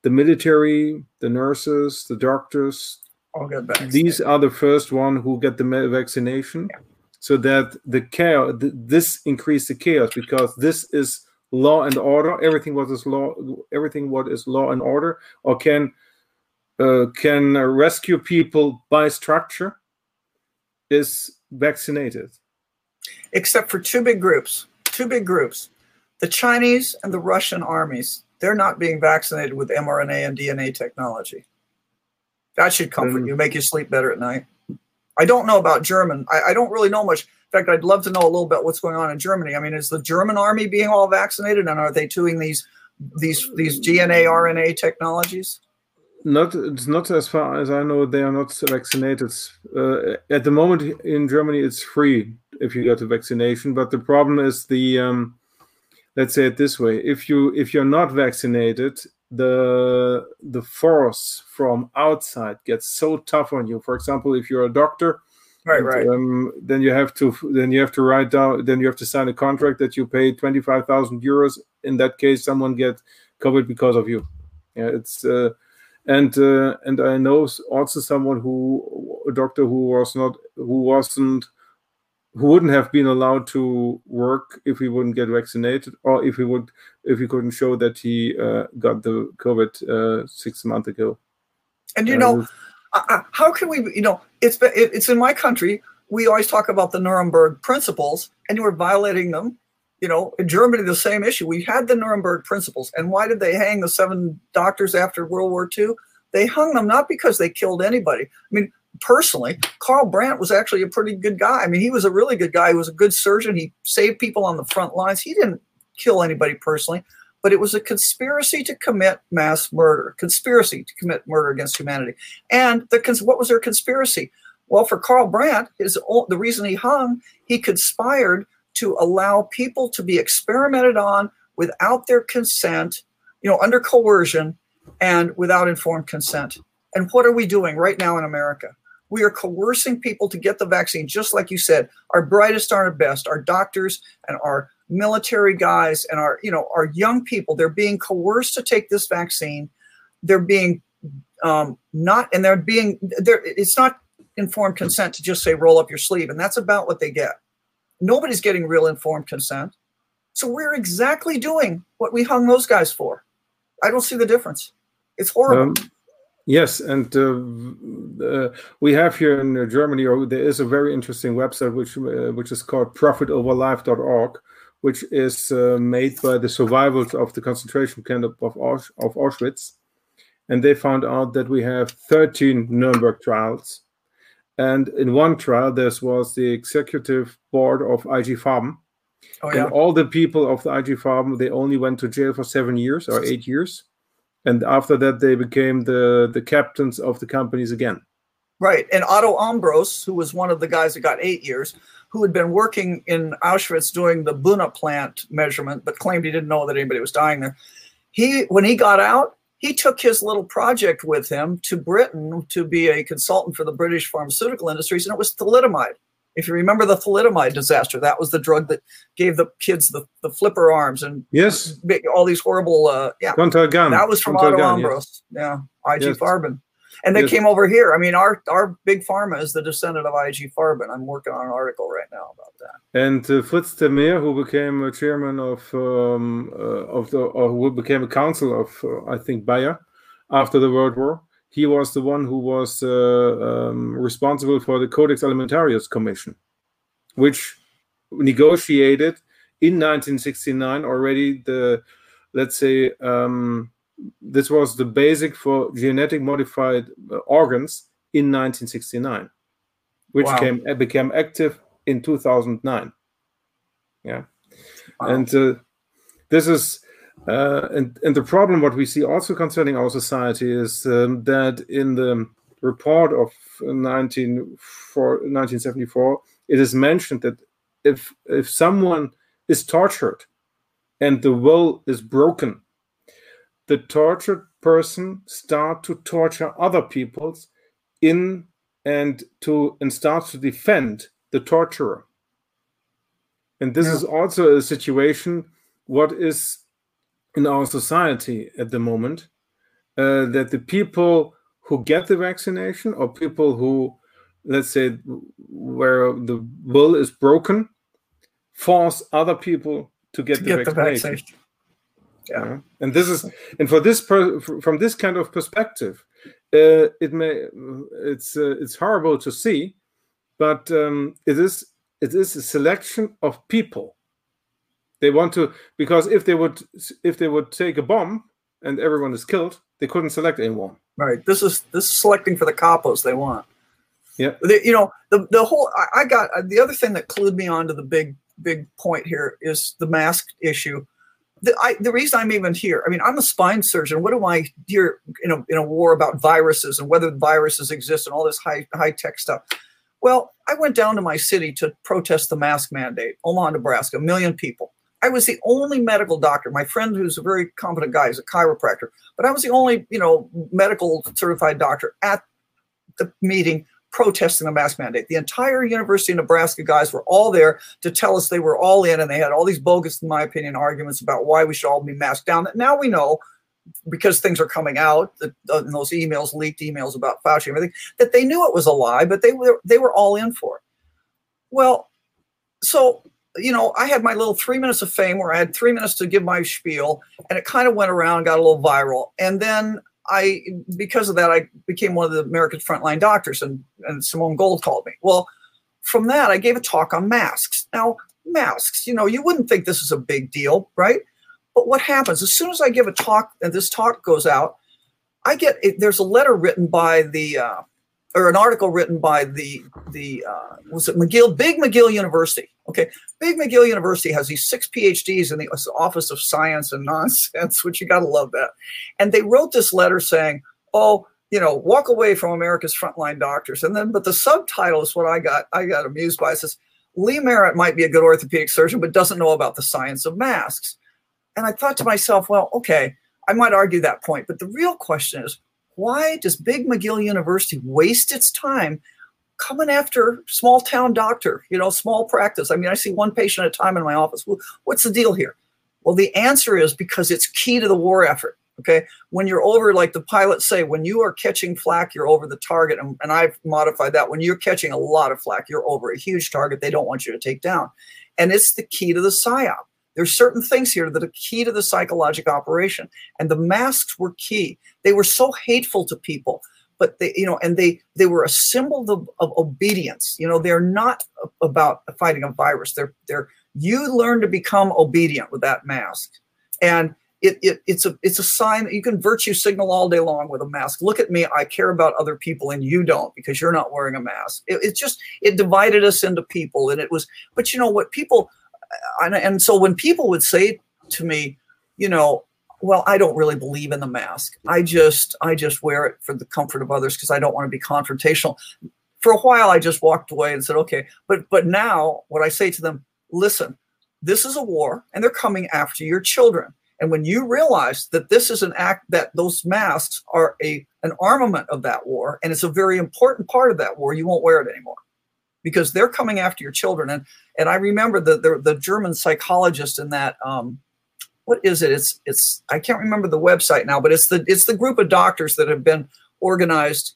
S6: the military, the nurses, the doctors,
S2: all get
S6: these are the first one who get the vaccination. Yeah so that the chaos this increased the chaos because this is law and order. Everything what is law everything what is law and order or can uh, can rescue people by structure is vaccinated.
S2: Except for two big groups two big groups the chinese and the russian armies. They're not being vaccinated with mrna and dna technology. That should comfort you make you sleep better at night I don't know about German. I, I, don't really know much. In fact, I'd love to know a little bit what's going on in Germany. I mean, is the German army being all vaccinated, and are they doing these these these DNA RNA technologies?
S6: Not it's not as far as I know. They are not vaccinated. Uh, at the moment in Germany, it's free if you get a vaccination. But the problem is the um, let's say it this way: if you if you're not vaccinated, the the force from outside gets so tough on you. For example, if you're a doctor,
S2: right, right,
S6: um, then you have to then you have to write down then you have to sign a contract that you pay twenty five thousand euros. In that case, someone get covered because of you. Yeah, it's. Uh, and uh, and I know also someone who a doctor who was not who wasn't who wouldn't have been allowed to work if he wouldn't get vaccinated or if he would if he couldn't show that he uh, got the COVID uh, six months ago.
S2: And you know, uh, how can we? You know, it's it's in my country. We always talk about the Nuremberg principles, and you were violating them. You know, in Germany, the same issue. We had the Nuremberg principles, and why did they hang the seven doctors after World War II? They hung them not because they killed anybody. I mean, personally, Karl Brandt was actually a pretty good guy. I mean, he was a really good guy. He was a good surgeon. He saved people on the front lines. He didn't kill anybody personally, but it was a conspiracy to commit mass murder, conspiracy to commit murder against humanity. And the what was their conspiracy? Well, for Karl Brandt, his the reason he hung, he conspired to allow people to be experimented on without their consent, you know, under coercion and without informed consent. And what are we doing right now in America? We are coercing people to get the vaccine, just like you said. Our brightest our best, our doctors and our military guys and our, you know, our young people. They're being coerced to take this vaccine. They're being um, not, and they're being, they're, it's not informed consent to just say roll up your sleeve, and that's about what they get. Nobody's getting real informed consent. So we're exactly doing what we hung those guys for. I don't see the difference. It's horrible. Um,
S6: Yes, and uh, uh, we have here in Germany, or there is a very interesting website which uh, which is called profitoverlife.org, which is uh, made by the survivors of the concentration camp of, Aus of Auschwitz, and they found out that we have 13 Nuremberg trials, and in one trial there was the executive board of IG Farben, oh, yeah. and all the people of the IG Farben they only went to jail for seven years or eight years and after that they became the the captains of the companies again.
S2: Right. And otto ambros who was one of the guys that got eight years who had been working in auschwitz doing the buna plant measurement but claimed he didn't know that anybody was dying there. He when he got out he took his little project with him to britain to be a consultant for the british pharmaceutical industries and it was thalidomide if you remember the thalidomide disaster, that was the drug that gave the kids the, the flipper arms and
S6: yes,
S2: all these horrible uh, yeah.
S6: Contra
S2: That was from Otto Ambros. Yes. Yeah, IG yes. Farben. And they yes. came over here. I mean, our our big pharma is the descendant of IG Farben. I'm working on an article right now about that.
S6: And uh, Fritz ter Meer, who became a chairman of um, uh, of the, or who became a council of, uh, I think, Bayer after the World War he was the one who was uh, um, responsible for the Codex Alimentarius Commission, which negotiated in 1969 already the, let's say, um, this was the basic for genetic modified uh, organs in 1969, which wow. came became active in 2009. Yeah, wow. and uh, this is uh, and, and the problem, what we see also concerning our society, is um, that in the report of 19, 1974, it is mentioned that if if someone is tortured and the will is broken, the tortured person start to torture other peoples in and to and start to defend the torturer. And this yeah. is also a situation what is in our society at the moment uh, that the people who get the vaccination or people who let's say where the will is broken force other people to get, to the, get vaccination. the, vaccination. Yeah. yeah. and this is and for this per, from this kind of perspective uh, it may it's uh, it's horrible to see but um, it is it is a selection of people they want to because if they would if they would take a bomb and everyone is killed, they couldn't select anyone.
S2: Right. This is this is selecting for the capos they want.
S6: Yeah.
S2: The, you know the the whole I, I got uh, the other thing that clued me onto the big big point here is the mask issue. the, I, the reason I'm even here, I mean, I'm a spine surgeon. What am I here in a, in a war about viruses and whether viruses exist and all this high high tech stuff? Well, I went down to my city to protest the mask mandate, Omaha, Nebraska, a million people. I was the only medical doctor. My friend, who's a very competent guy, is a chiropractor, but I was the only, you know, medical certified doctor at the meeting protesting the mask mandate. The entire University of Nebraska guys were all there to tell us they were all in, and they had all these bogus, in my opinion, arguments about why we should all be masked down. That now we know because things are coming out, uh, those emails, leaked emails about Fauci and everything, that they knew it was a lie, but they were they were all in for it. Well, so you know, I had my little three minutes of fame where I had three minutes to give my spiel, and it kind of went around, got a little viral. And then I, because of that, I became one of the America's frontline doctors, and, and Simone Gold called me. Well, from that, I gave a talk on masks. Now, masks, you know, you wouldn't think this is a big deal, right? But what happens as soon as I give a talk and this talk goes out, I get there's a letter written by the uh, or an article written by the the uh, was it McGill Big McGill University. Okay, Big McGill University has these six PhDs in the Office of Science and Nonsense, which you got to love that. And they wrote this letter saying, "Oh, you know, walk away from America's frontline doctors." And then, but the subtitle is what I got. I got amused by. It says, "Lee Merritt might be a good orthopedic surgeon, but doesn't know about the science of masks." And I thought to myself, well, okay, I might argue that point, but the real question is, why does Big McGill University waste its time coming after small town doctor, you know, small practice? I mean, I see one patient at a time in my office. what's the deal here? Well, the answer is because it's key to the war effort. Okay. When you're over, like the pilots say, when you are catching flak, you're over the target. And, and I've modified that. When you're catching a lot of flak, you're over a huge target they don't want you to take down. And it's the key to the PSYOP. There's certain things here that are key to the psychological operation. And the masks were key. They were so hateful to people, but they, you know, and they they were a symbol of, of obedience. You know, they're not about fighting a virus. They're they're you learn to become obedient with that mask. And it, it, it's a it's a sign that you can virtue signal all day long with a mask. Look at me, I care about other people, and you don't because you're not wearing a mask. It, it just it divided us into people, and it was. But you know what, people and, and so when people would say to me, you know, well, I don't really believe in the mask. I just I just wear it for the comfort of others because I don't want to be confrontational. For a while, I just walked away and said, okay. But but now, what I say to them, listen, this is a war, and they're coming after your children. And when you realize that this is an act that those masks are a an armament of that war, and it's a very important part of that war, you won't wear it anymore because they're coming after your children. And and I remember the the, the German psychologist in that. Um, what is it? It's it's I can't remember the website now, but it's the it's the group of doctors that have been organized.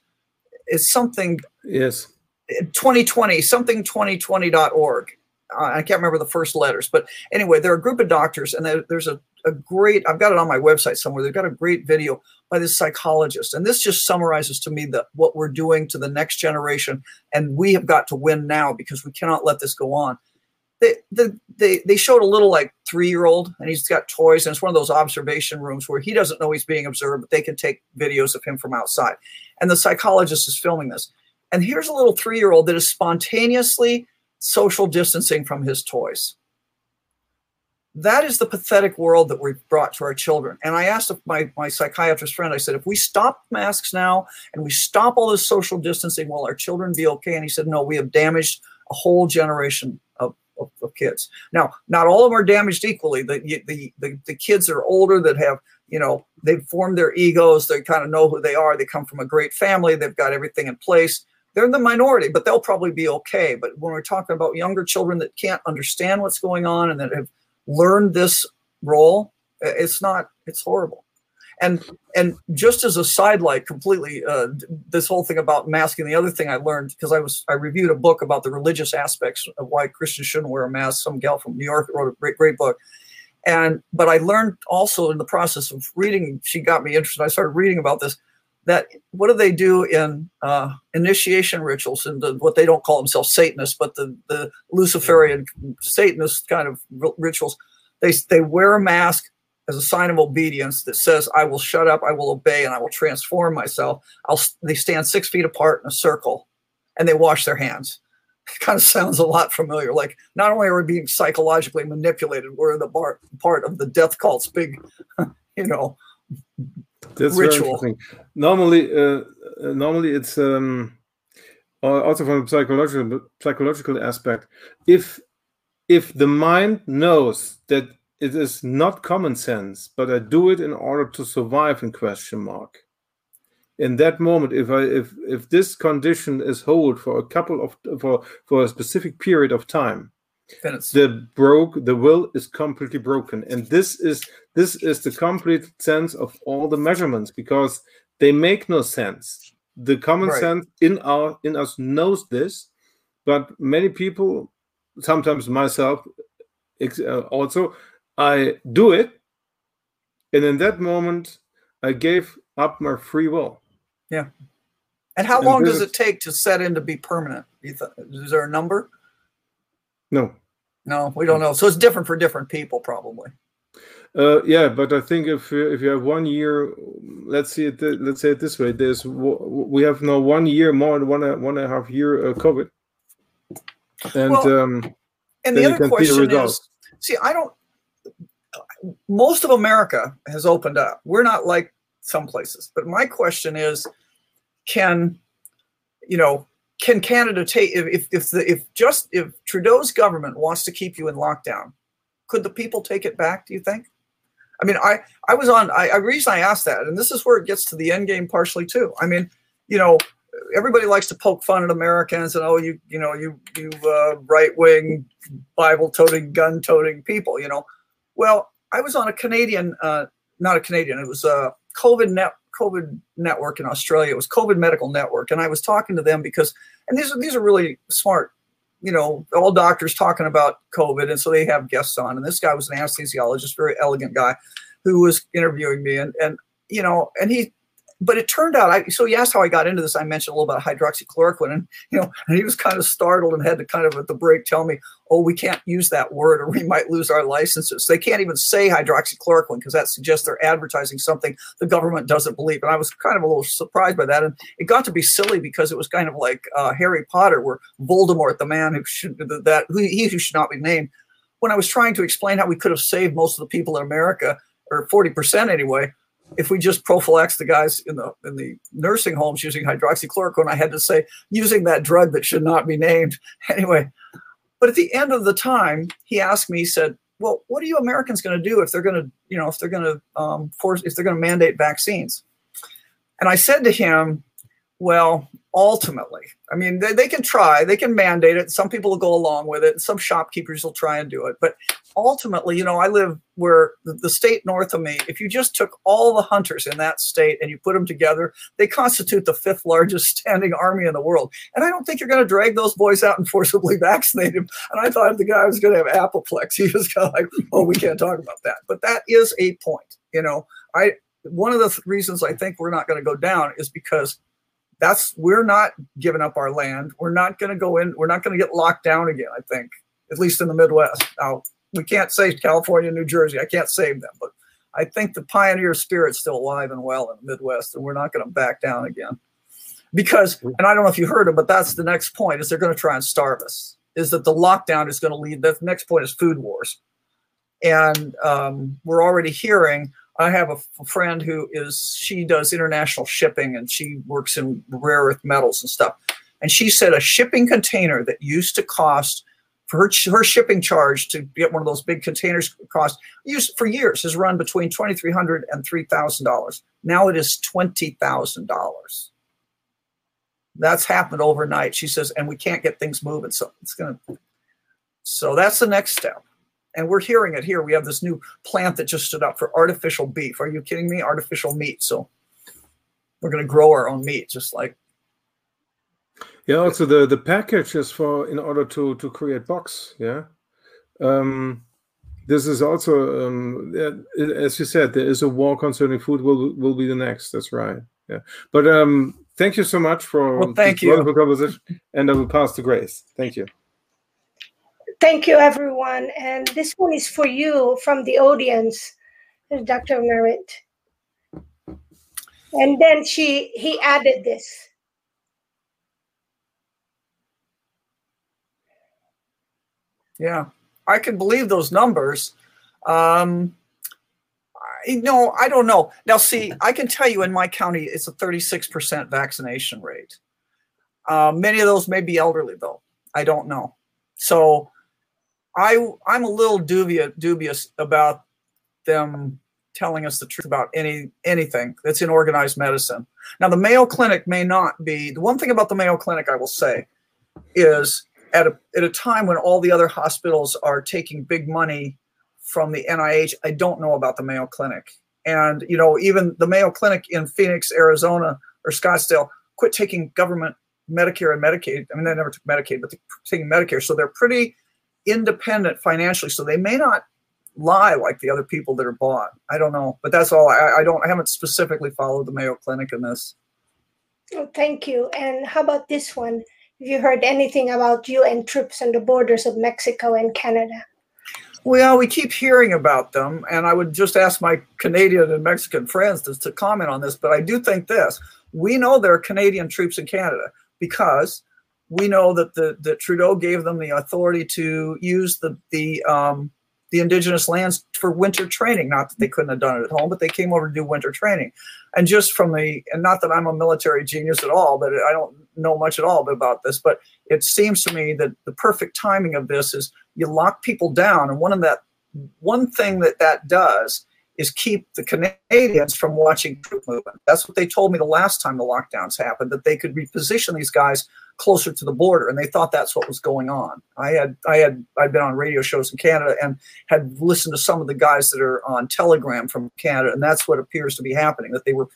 S2: It's something.
S6: Yes.
S2: 2020 something 2020.org. I can't remember the first letters, but anyway, they're a group of doctors, and there's a, a great. I've got it on my website somewhere. They've got a great video by this psychologist. And this just summarizes to me that what we're doing to the next generation. And we have got to win now because we cannot let this go on. They, they, they, they showed a little like three year old and he's got toys and it's one of those observation rooms where he doesn't know he's being observed, but they can take videos of him from outside. And the psychologist is filming this. And here's a little three year old that is spontaneously social distancing from his toys that is the pathetic world that we've brought to our children. And I asked my, my psychiatrist friend, I said, if we stop masks now and we stop all this social distancing, will our children be okay? And he said, no, we have damaged a whole generation of, of, of kids. Now, not all of them are damaged equally. The, the, the, the kids are older that have, you know, they've formed their egos. They kind of know who they are. They come from a great family. They've got everything in place. They're in the minority, but they'll probably be okay. But when we're talking about younger children that can't understand what's going on and that have learned this role, it's not, it's horrible. And and just as a sidelight, completely, uh, this whole thing about masking. The other thing I learned because I was I reviewed a book about the religious aspects of why Christians shouldn't wear a mask. Some gal from New York wrote a great great book, and but I learned also in the process of reading. She got me interested. I started reading about this. That what do they do in uh, initiation rituals and what they don't call themselves Satanists, but the the Luciferian Satanist kind of rituals? They they wear a mask as a sign of obedience that says, I will shut up, I will obey, and I will transform myself. I'll, they stand six feet apart in a circle and they wash their hands. It kind of sounds a lot familiar. Like not only are we being psychologically manipulated, we're the bar, part of the death cult's big, you know,
S6: That's
S2: ritual.
S6: Normally, uh, uh, normally it's um, also from a psychological psychological aspect. If if the mind knows that it is not common sense, but I do it in order to survive in question mark. In that moment, if I if if this condition is hold for a couple of for for a specific period of time, the broke the will is completely broken and this is this is the complete sense of all the measurements because they make no sense the common
S2: Right.
S6: sense in our in us knows this but many people sometimes myself ex- uh, also i do it and in that moment i gave up my free will Yeah.
S2: and how
S6: And
S2: long does it take to set in to be permanent? Is there a number?
S6: No
S2: No, we don't know. So it's different for different people, probably.
S6: Uh, yeah, but I think if you- if you have one year, let's see it. Let's say it this way: there's we have now one year more than one and- one and a half year uh, COVID, and
S2: Well,
S6: um,
S2: And the other
S6: see the
S2: question is, see, I don't. Most of America has opened up. We're not like some places, but my question is, can, you know, can Canada take if if the, if just if Trudeau's government wants to keep you in lockdown, could the people take it back? Do you think? I mean, I I was on. I, I reason I asked that, and this is where it gets to the end game partially too. I mean, you know, everybody likes to poke fun at Americans and oh, you you know, you you uh, right wing, Bible toting, gun toting people. You know, well, I was on a Canadian, uh, not a Canadian. It was a COVID net COVID network in Australia. It was COVID Medical Network, and I was talking to them because, and these are these are really smart. You know, all doctors talking about COVID, and so they have guests on. And this guy was an anesthesiologist, very elegant guy, who was interviewing me, and and you know, and he but it turned out I so he asked how I got into this. I mentioned a little about hydroxychloroquine, and you know, and he was kind of startled and had to kind of at the break tell me, "Oh, we can't use that word, or we might lose our licenses." They can't even say hydroxychloroquine because that suggests they're advertising something the government doesn't believe. And I was kind of a little surprised by that, and it got to be silly because it was kind of like uh, Harry Potter, where Voldemort, the man who should that who he who should not be named, when I was trying to explain how we could have saved most of the people in America, or forty percent anyway if we just prophylax the guys in the in the nursing homes using hydroxychloroquine, I had to say using that drug that should not be named anyway. But at the end of the time, he asked me, he said, "Well, what are you Americans going to do if they're going to, you know, if they're going to um, force, if they're going to mandate vaccines?" And I said to him, "Well, ultimately, I mean, they, they can try, they can mandate it. Some people will go along with it. Some shopkeepers will try and do it, but ultimately, you know, I live where the, the state north of me, if you just took all the hunters in that state and you put them together, they constitute the fifth largest standing army in the world. And I don't think you're going to drag those boys out and forcibly vaccinate them. And I thought the guy was going to have apoplexy. He was kind of like, oh, we can't talk about that. But that is a point. You know, I one of the th- reasons I think we're not going to go down is because that's we're not giving up our land. We're not going to go in. We're not going to get locked down again. I think, at least in the Midwest. Now, we can't save California, New Jersey. I can't save them, but I think the pioneer spirit's still alive and well in the Midwest, and we're not going to back down again. Because, and I don't know if you heard it, but that's the next point: is they're going to try and starve us. Is that the lockdown is going to lead? The next point is food wars, and um, we're already hearing. I have a friend who is she does international shipping and she works in rare earth metals and stuff. And she said a shipping container that used to cost for her, her shipping charge to get one of those big containers cost used for years has run between twenty three hundred and three thousand dollars. Now it is twenty thousand dollars. That's happened overnight. She says, and we can't get things moving, so it's gonna. So that's the next step, and we're hearing it here. We have this new plant that just stood up for artificial beef. Are you kidding me? Artificial meat. So we're gonna grow our own meat, just like
S6: yeah. Also, the the package is for in order to to create box. Yeah. Um, this is also um, as you said, there is a war concerning food. Will will be the next. That's right. Yeah. But um, thank you so much for
S2: Well, thank you.
S6: wonderful conversation, and I will pass to Grace. Thank you.
S1: Thank you, everyone. And this one is for you from the audience, Dr. Merritt. And then she he added this.
S2: Yeah, I can believe those numbers. Um, no, I don't know. Now, see, I can tell you in my county, it's a 36% vaccination rate. Uh, many of those may be elderly, though. I don't know. So I, I'm a little dubious, dubious about them telling us the truth about any anything that's in organized medicine. Now, the Mayo Clinic may not be. The one thing about the Mayo Clinic, I will say, is at a at a time when all the other hospitals are taking big money from the NIH, I don't know about the Mayo Clinic. And you know, even the Mayo Clinic in Phoenix, Arizona, or Scottsdale, quit taking government Medicare and Medicaid. I mean, they never took Medicaid, but they're taking Medicare, so they're pretty independent financially. So they may not lie like the other people that are bought. I don't know, but that's all. I, I don't. I haven't specifically followed the Mayo Clinic in this.
S1: Oh, thank you. And how about this one? Have you heard anything about UN troops on the borders of Mexico and Canada?
S2: Well, we keep hearing about them, and I would just ask my Canadian and Mexican friends to, to comment on this. But I do think this: we know there are Canadian troops in Canada because we know that the that Trudeau gave them the authority to use the the um, the indigenous lands for winter training. Not that they couldn't have done it at home, but they came over to do winter training. And just from the, and not that I'm a military genius at all, but I don't know much at all about this, but it seems to me that the perfect timing of this is you lock people down. And one of that, one thing that that does is keep the Canadians from watching troop movement. That's what they told me the last time the lockdowns happened, that they could reposition these guys closer to the border, and they thought that's what was going on. I had I had I'd been on radio shows in Canada and had listened to some of the guys that are on Telegram from Canada, and that's what appears to be happening. That they were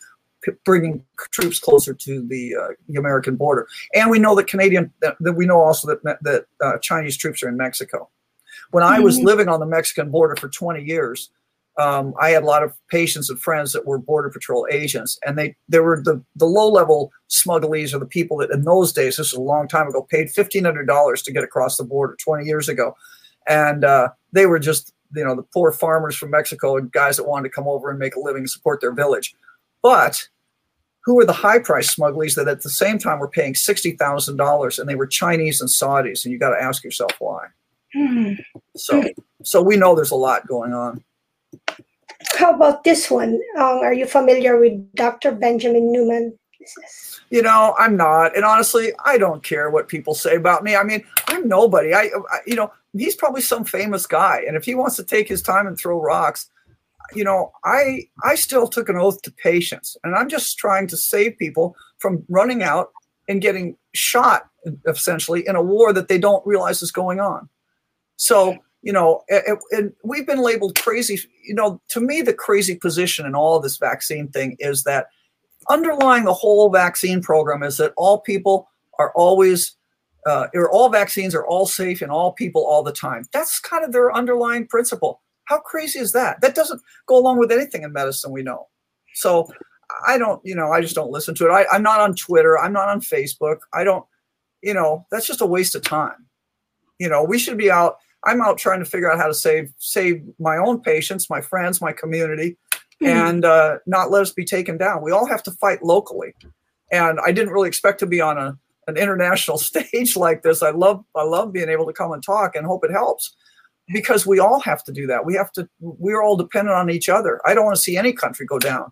S2: bringing troops closer to the, uh, the American border, and we know that Canadian that, that we know also that that uh, Chinese troops are in Mexico. When I was mm-hmm. living on the Mexican border for 20 years, um, I had a lot of patients and friends that were border patrol agents, and they they were the the low level smugglees or the people that in those days, this is a long time ago, paid fifteen hundred dollars to get across the border twenty years ago, and uh, they were just you know the poor farmers from Mexico and guys that wanted to come over and make a living and support their village, but who were the high price smugglers that at the same time were paying sixty thousand dollars, and they were Chinese and Saudis, and you got to ask yourself why. Mm. So so we know there's a lot going on.
S1: How about this one? Um, are you familiar with Dr. Benjamin Newman?
S2: You know, I'm not, and honestly, I don't care what people say about me. I mean, I'm nobody. I, I, you know, he's probably some famous guy, and if he wants to take his time and throw rocks, you know, I, I still took an oath to patients, and I'm just trying to save people from running out and getting shot, essentially, in a war that they don't realize is going on. So you know, and, we've been labeled crazy. You know, to me, the crazy position in all this vaccine thing is that underlying the whole vaccine program is that all people are always, uh, or all vaccines are all safe and all people all the time. That's kind of their underlying principle. How crazy is that? That doesn't go along with anything in medicine we know. So I don't, you know, I just don't listen to it. I, I'm not on Twitter. I'm not on Facebook. I don't, you know, that's just a waste of time. You know, we should be out I'm out trying to figure out how to save save my own patients, my friends, my community, mm-hmm. and uh, not let us be taken down. We all have to fight locally, and I didn't really expect to be on a an international stage like this. I love I love being able to come and talk and hope it helps because we all have to do that. We have to. We're all dependent on each other. I don't want to see any country go down,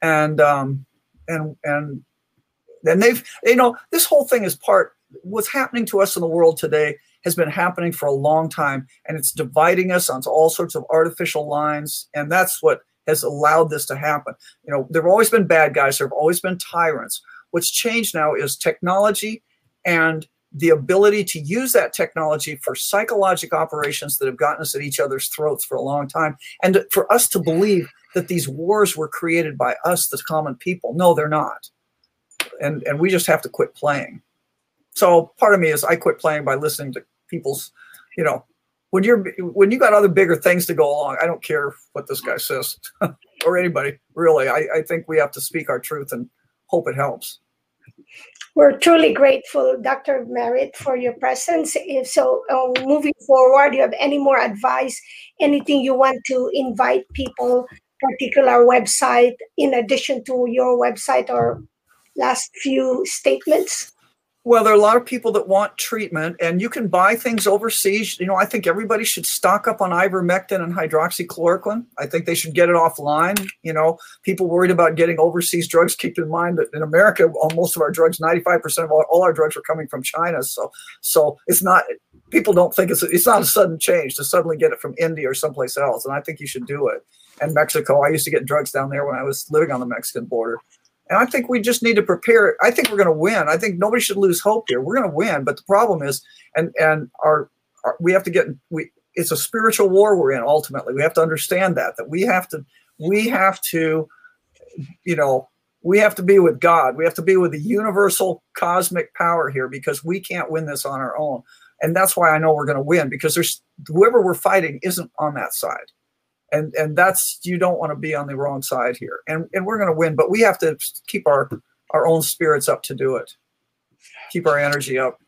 S2: and um, and and and they've you know this whole thing is part what's happening to us in the world today has been happening for a long time and it's dividing us onto all sorts of artificial lines and that's what has allowed this to happen. You know there have always been bad guys there have always been tyrants. What's changed now is technology and the ability to use that technology for psychological operations that have gotten us at each other's throats for a long time and for us to believe that these wars were created by us the common people. No they're not. And and we just have to quit playing. So part of me is i quit playing by listening to people's, you know, when you're when you got other bigger things to go along, I don't care what this guy says or anybody really. I, I think we have to speak our truth and hope it helps.
S1: We're truly grateful, Dr. Merritt, for your presence. If so, uh, moving forward, you have any more advice, anything you want to invite people, particular website, in addition to your website or last few statements?
S2: Well, there are a lot of people that want treatment, and you can buy things overseas. You know, I think everybody should stock up on ivermectin and hydroxychloroquine. I think they should get it offline. You know, people worried about getting overseas drugs. Keep in mind that in America, most of our drugs, ninety-five percent of all, all our drugs are coming from China. So, so it's not. People don't think it's it's not a sudden change to suddenly get it from India or someplace else. And I think you should do it. And Mexico, I used to get drugs down there when I was living on the Mexican border. And I think we just need to prepare. I think we're going to win. I think nobody should lose hope here. We're going to win, but the problem is, and and our, our we have to get we. It's a spiritual war we're in. Ultimately, we have to understand that that we have to we have to, you know, we have to be with God. We have to be with the universal cosmic power here because we can't win this on our own. And that's why I know we're going to win because there's whoever we're fighting isn't on that side and and that's you don't want to be on the wrong side here and and we're going to win but we have to keep our our own spirits up to do it keep our energy up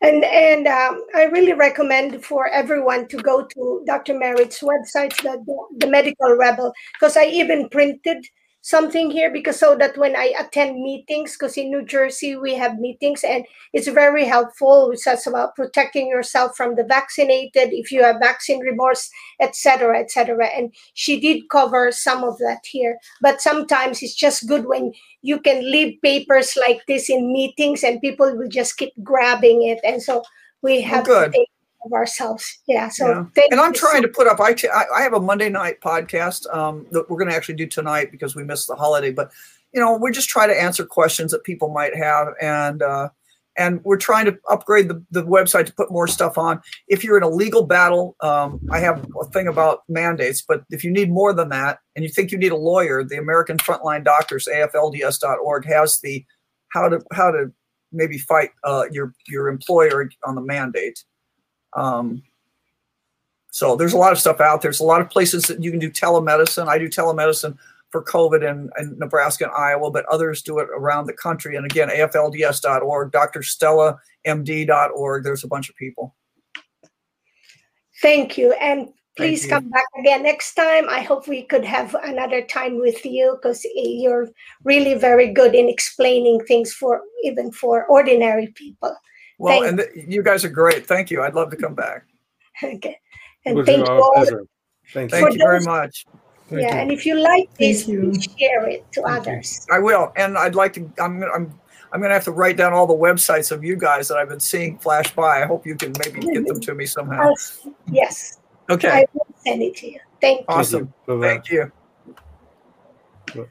S1: and and um, I really recommend for everyone to go to Dr. Merritt's website, the, the Medical Rebel, because I even printed something here because so that when I attend meetings, because in New Jersey we have meetings and it's very helpful. It says about protecting yourself from the vaccinated, if you have vaccine remorse, etc., etc. And she did cover some of that here. But sometimes it's just good when you can leave papers like this in meetings and people will just keep grabbing it. And so we oh, have
S2: oh,
S1: to take of ourselves. Yeah. So,
S2: yeah. and I'm trying so- to put up. I, t- I have a Monday night podcast um, that we're going to actually do tonight because we missed the holiday. But you know, we just try to answer questions that people might have, and uh, and we're trying to upgrade the, the website to put more stuff on. If you're in a legal battle, um, I have a thing about mandates. But if you need more than that, and you think you need a lawyer, the American Frontline Doctors AFLDS.org has the how to how to maybe fight uh, your your employer on the mandate um, so there's a lot of stuff out there. There's a lot of places that you can do telemedicine. I do telemedicine for COVID in, in Nebraska and Iowa, but others do it around the country. And again, AFLDS.org, drstellamd.org. There's a bunch of people.
S1: Thank you. And please come back again next time. I hope we could have another time with you because you're really very good in explaining things for even for ordinary people.
S2: Well, thank and th- you guys are great. Thank you. I'd love to come back.
S1: Okay. And thank you all.
S2: Thank, thank you very much.
S1: Thank yeah, you. and if you like this, share it to thank others.
S2: You. I will, and I'd like to. I'm. I'm. I'm going to have to write down all the websites of you guys that I've been seeing flash by. I hope you can maybe get them to me somehow.
S1: yes.
S2: Okay.
S1: I will send it to you. Thank you.
S2: Awesome. Thank you. Thank you.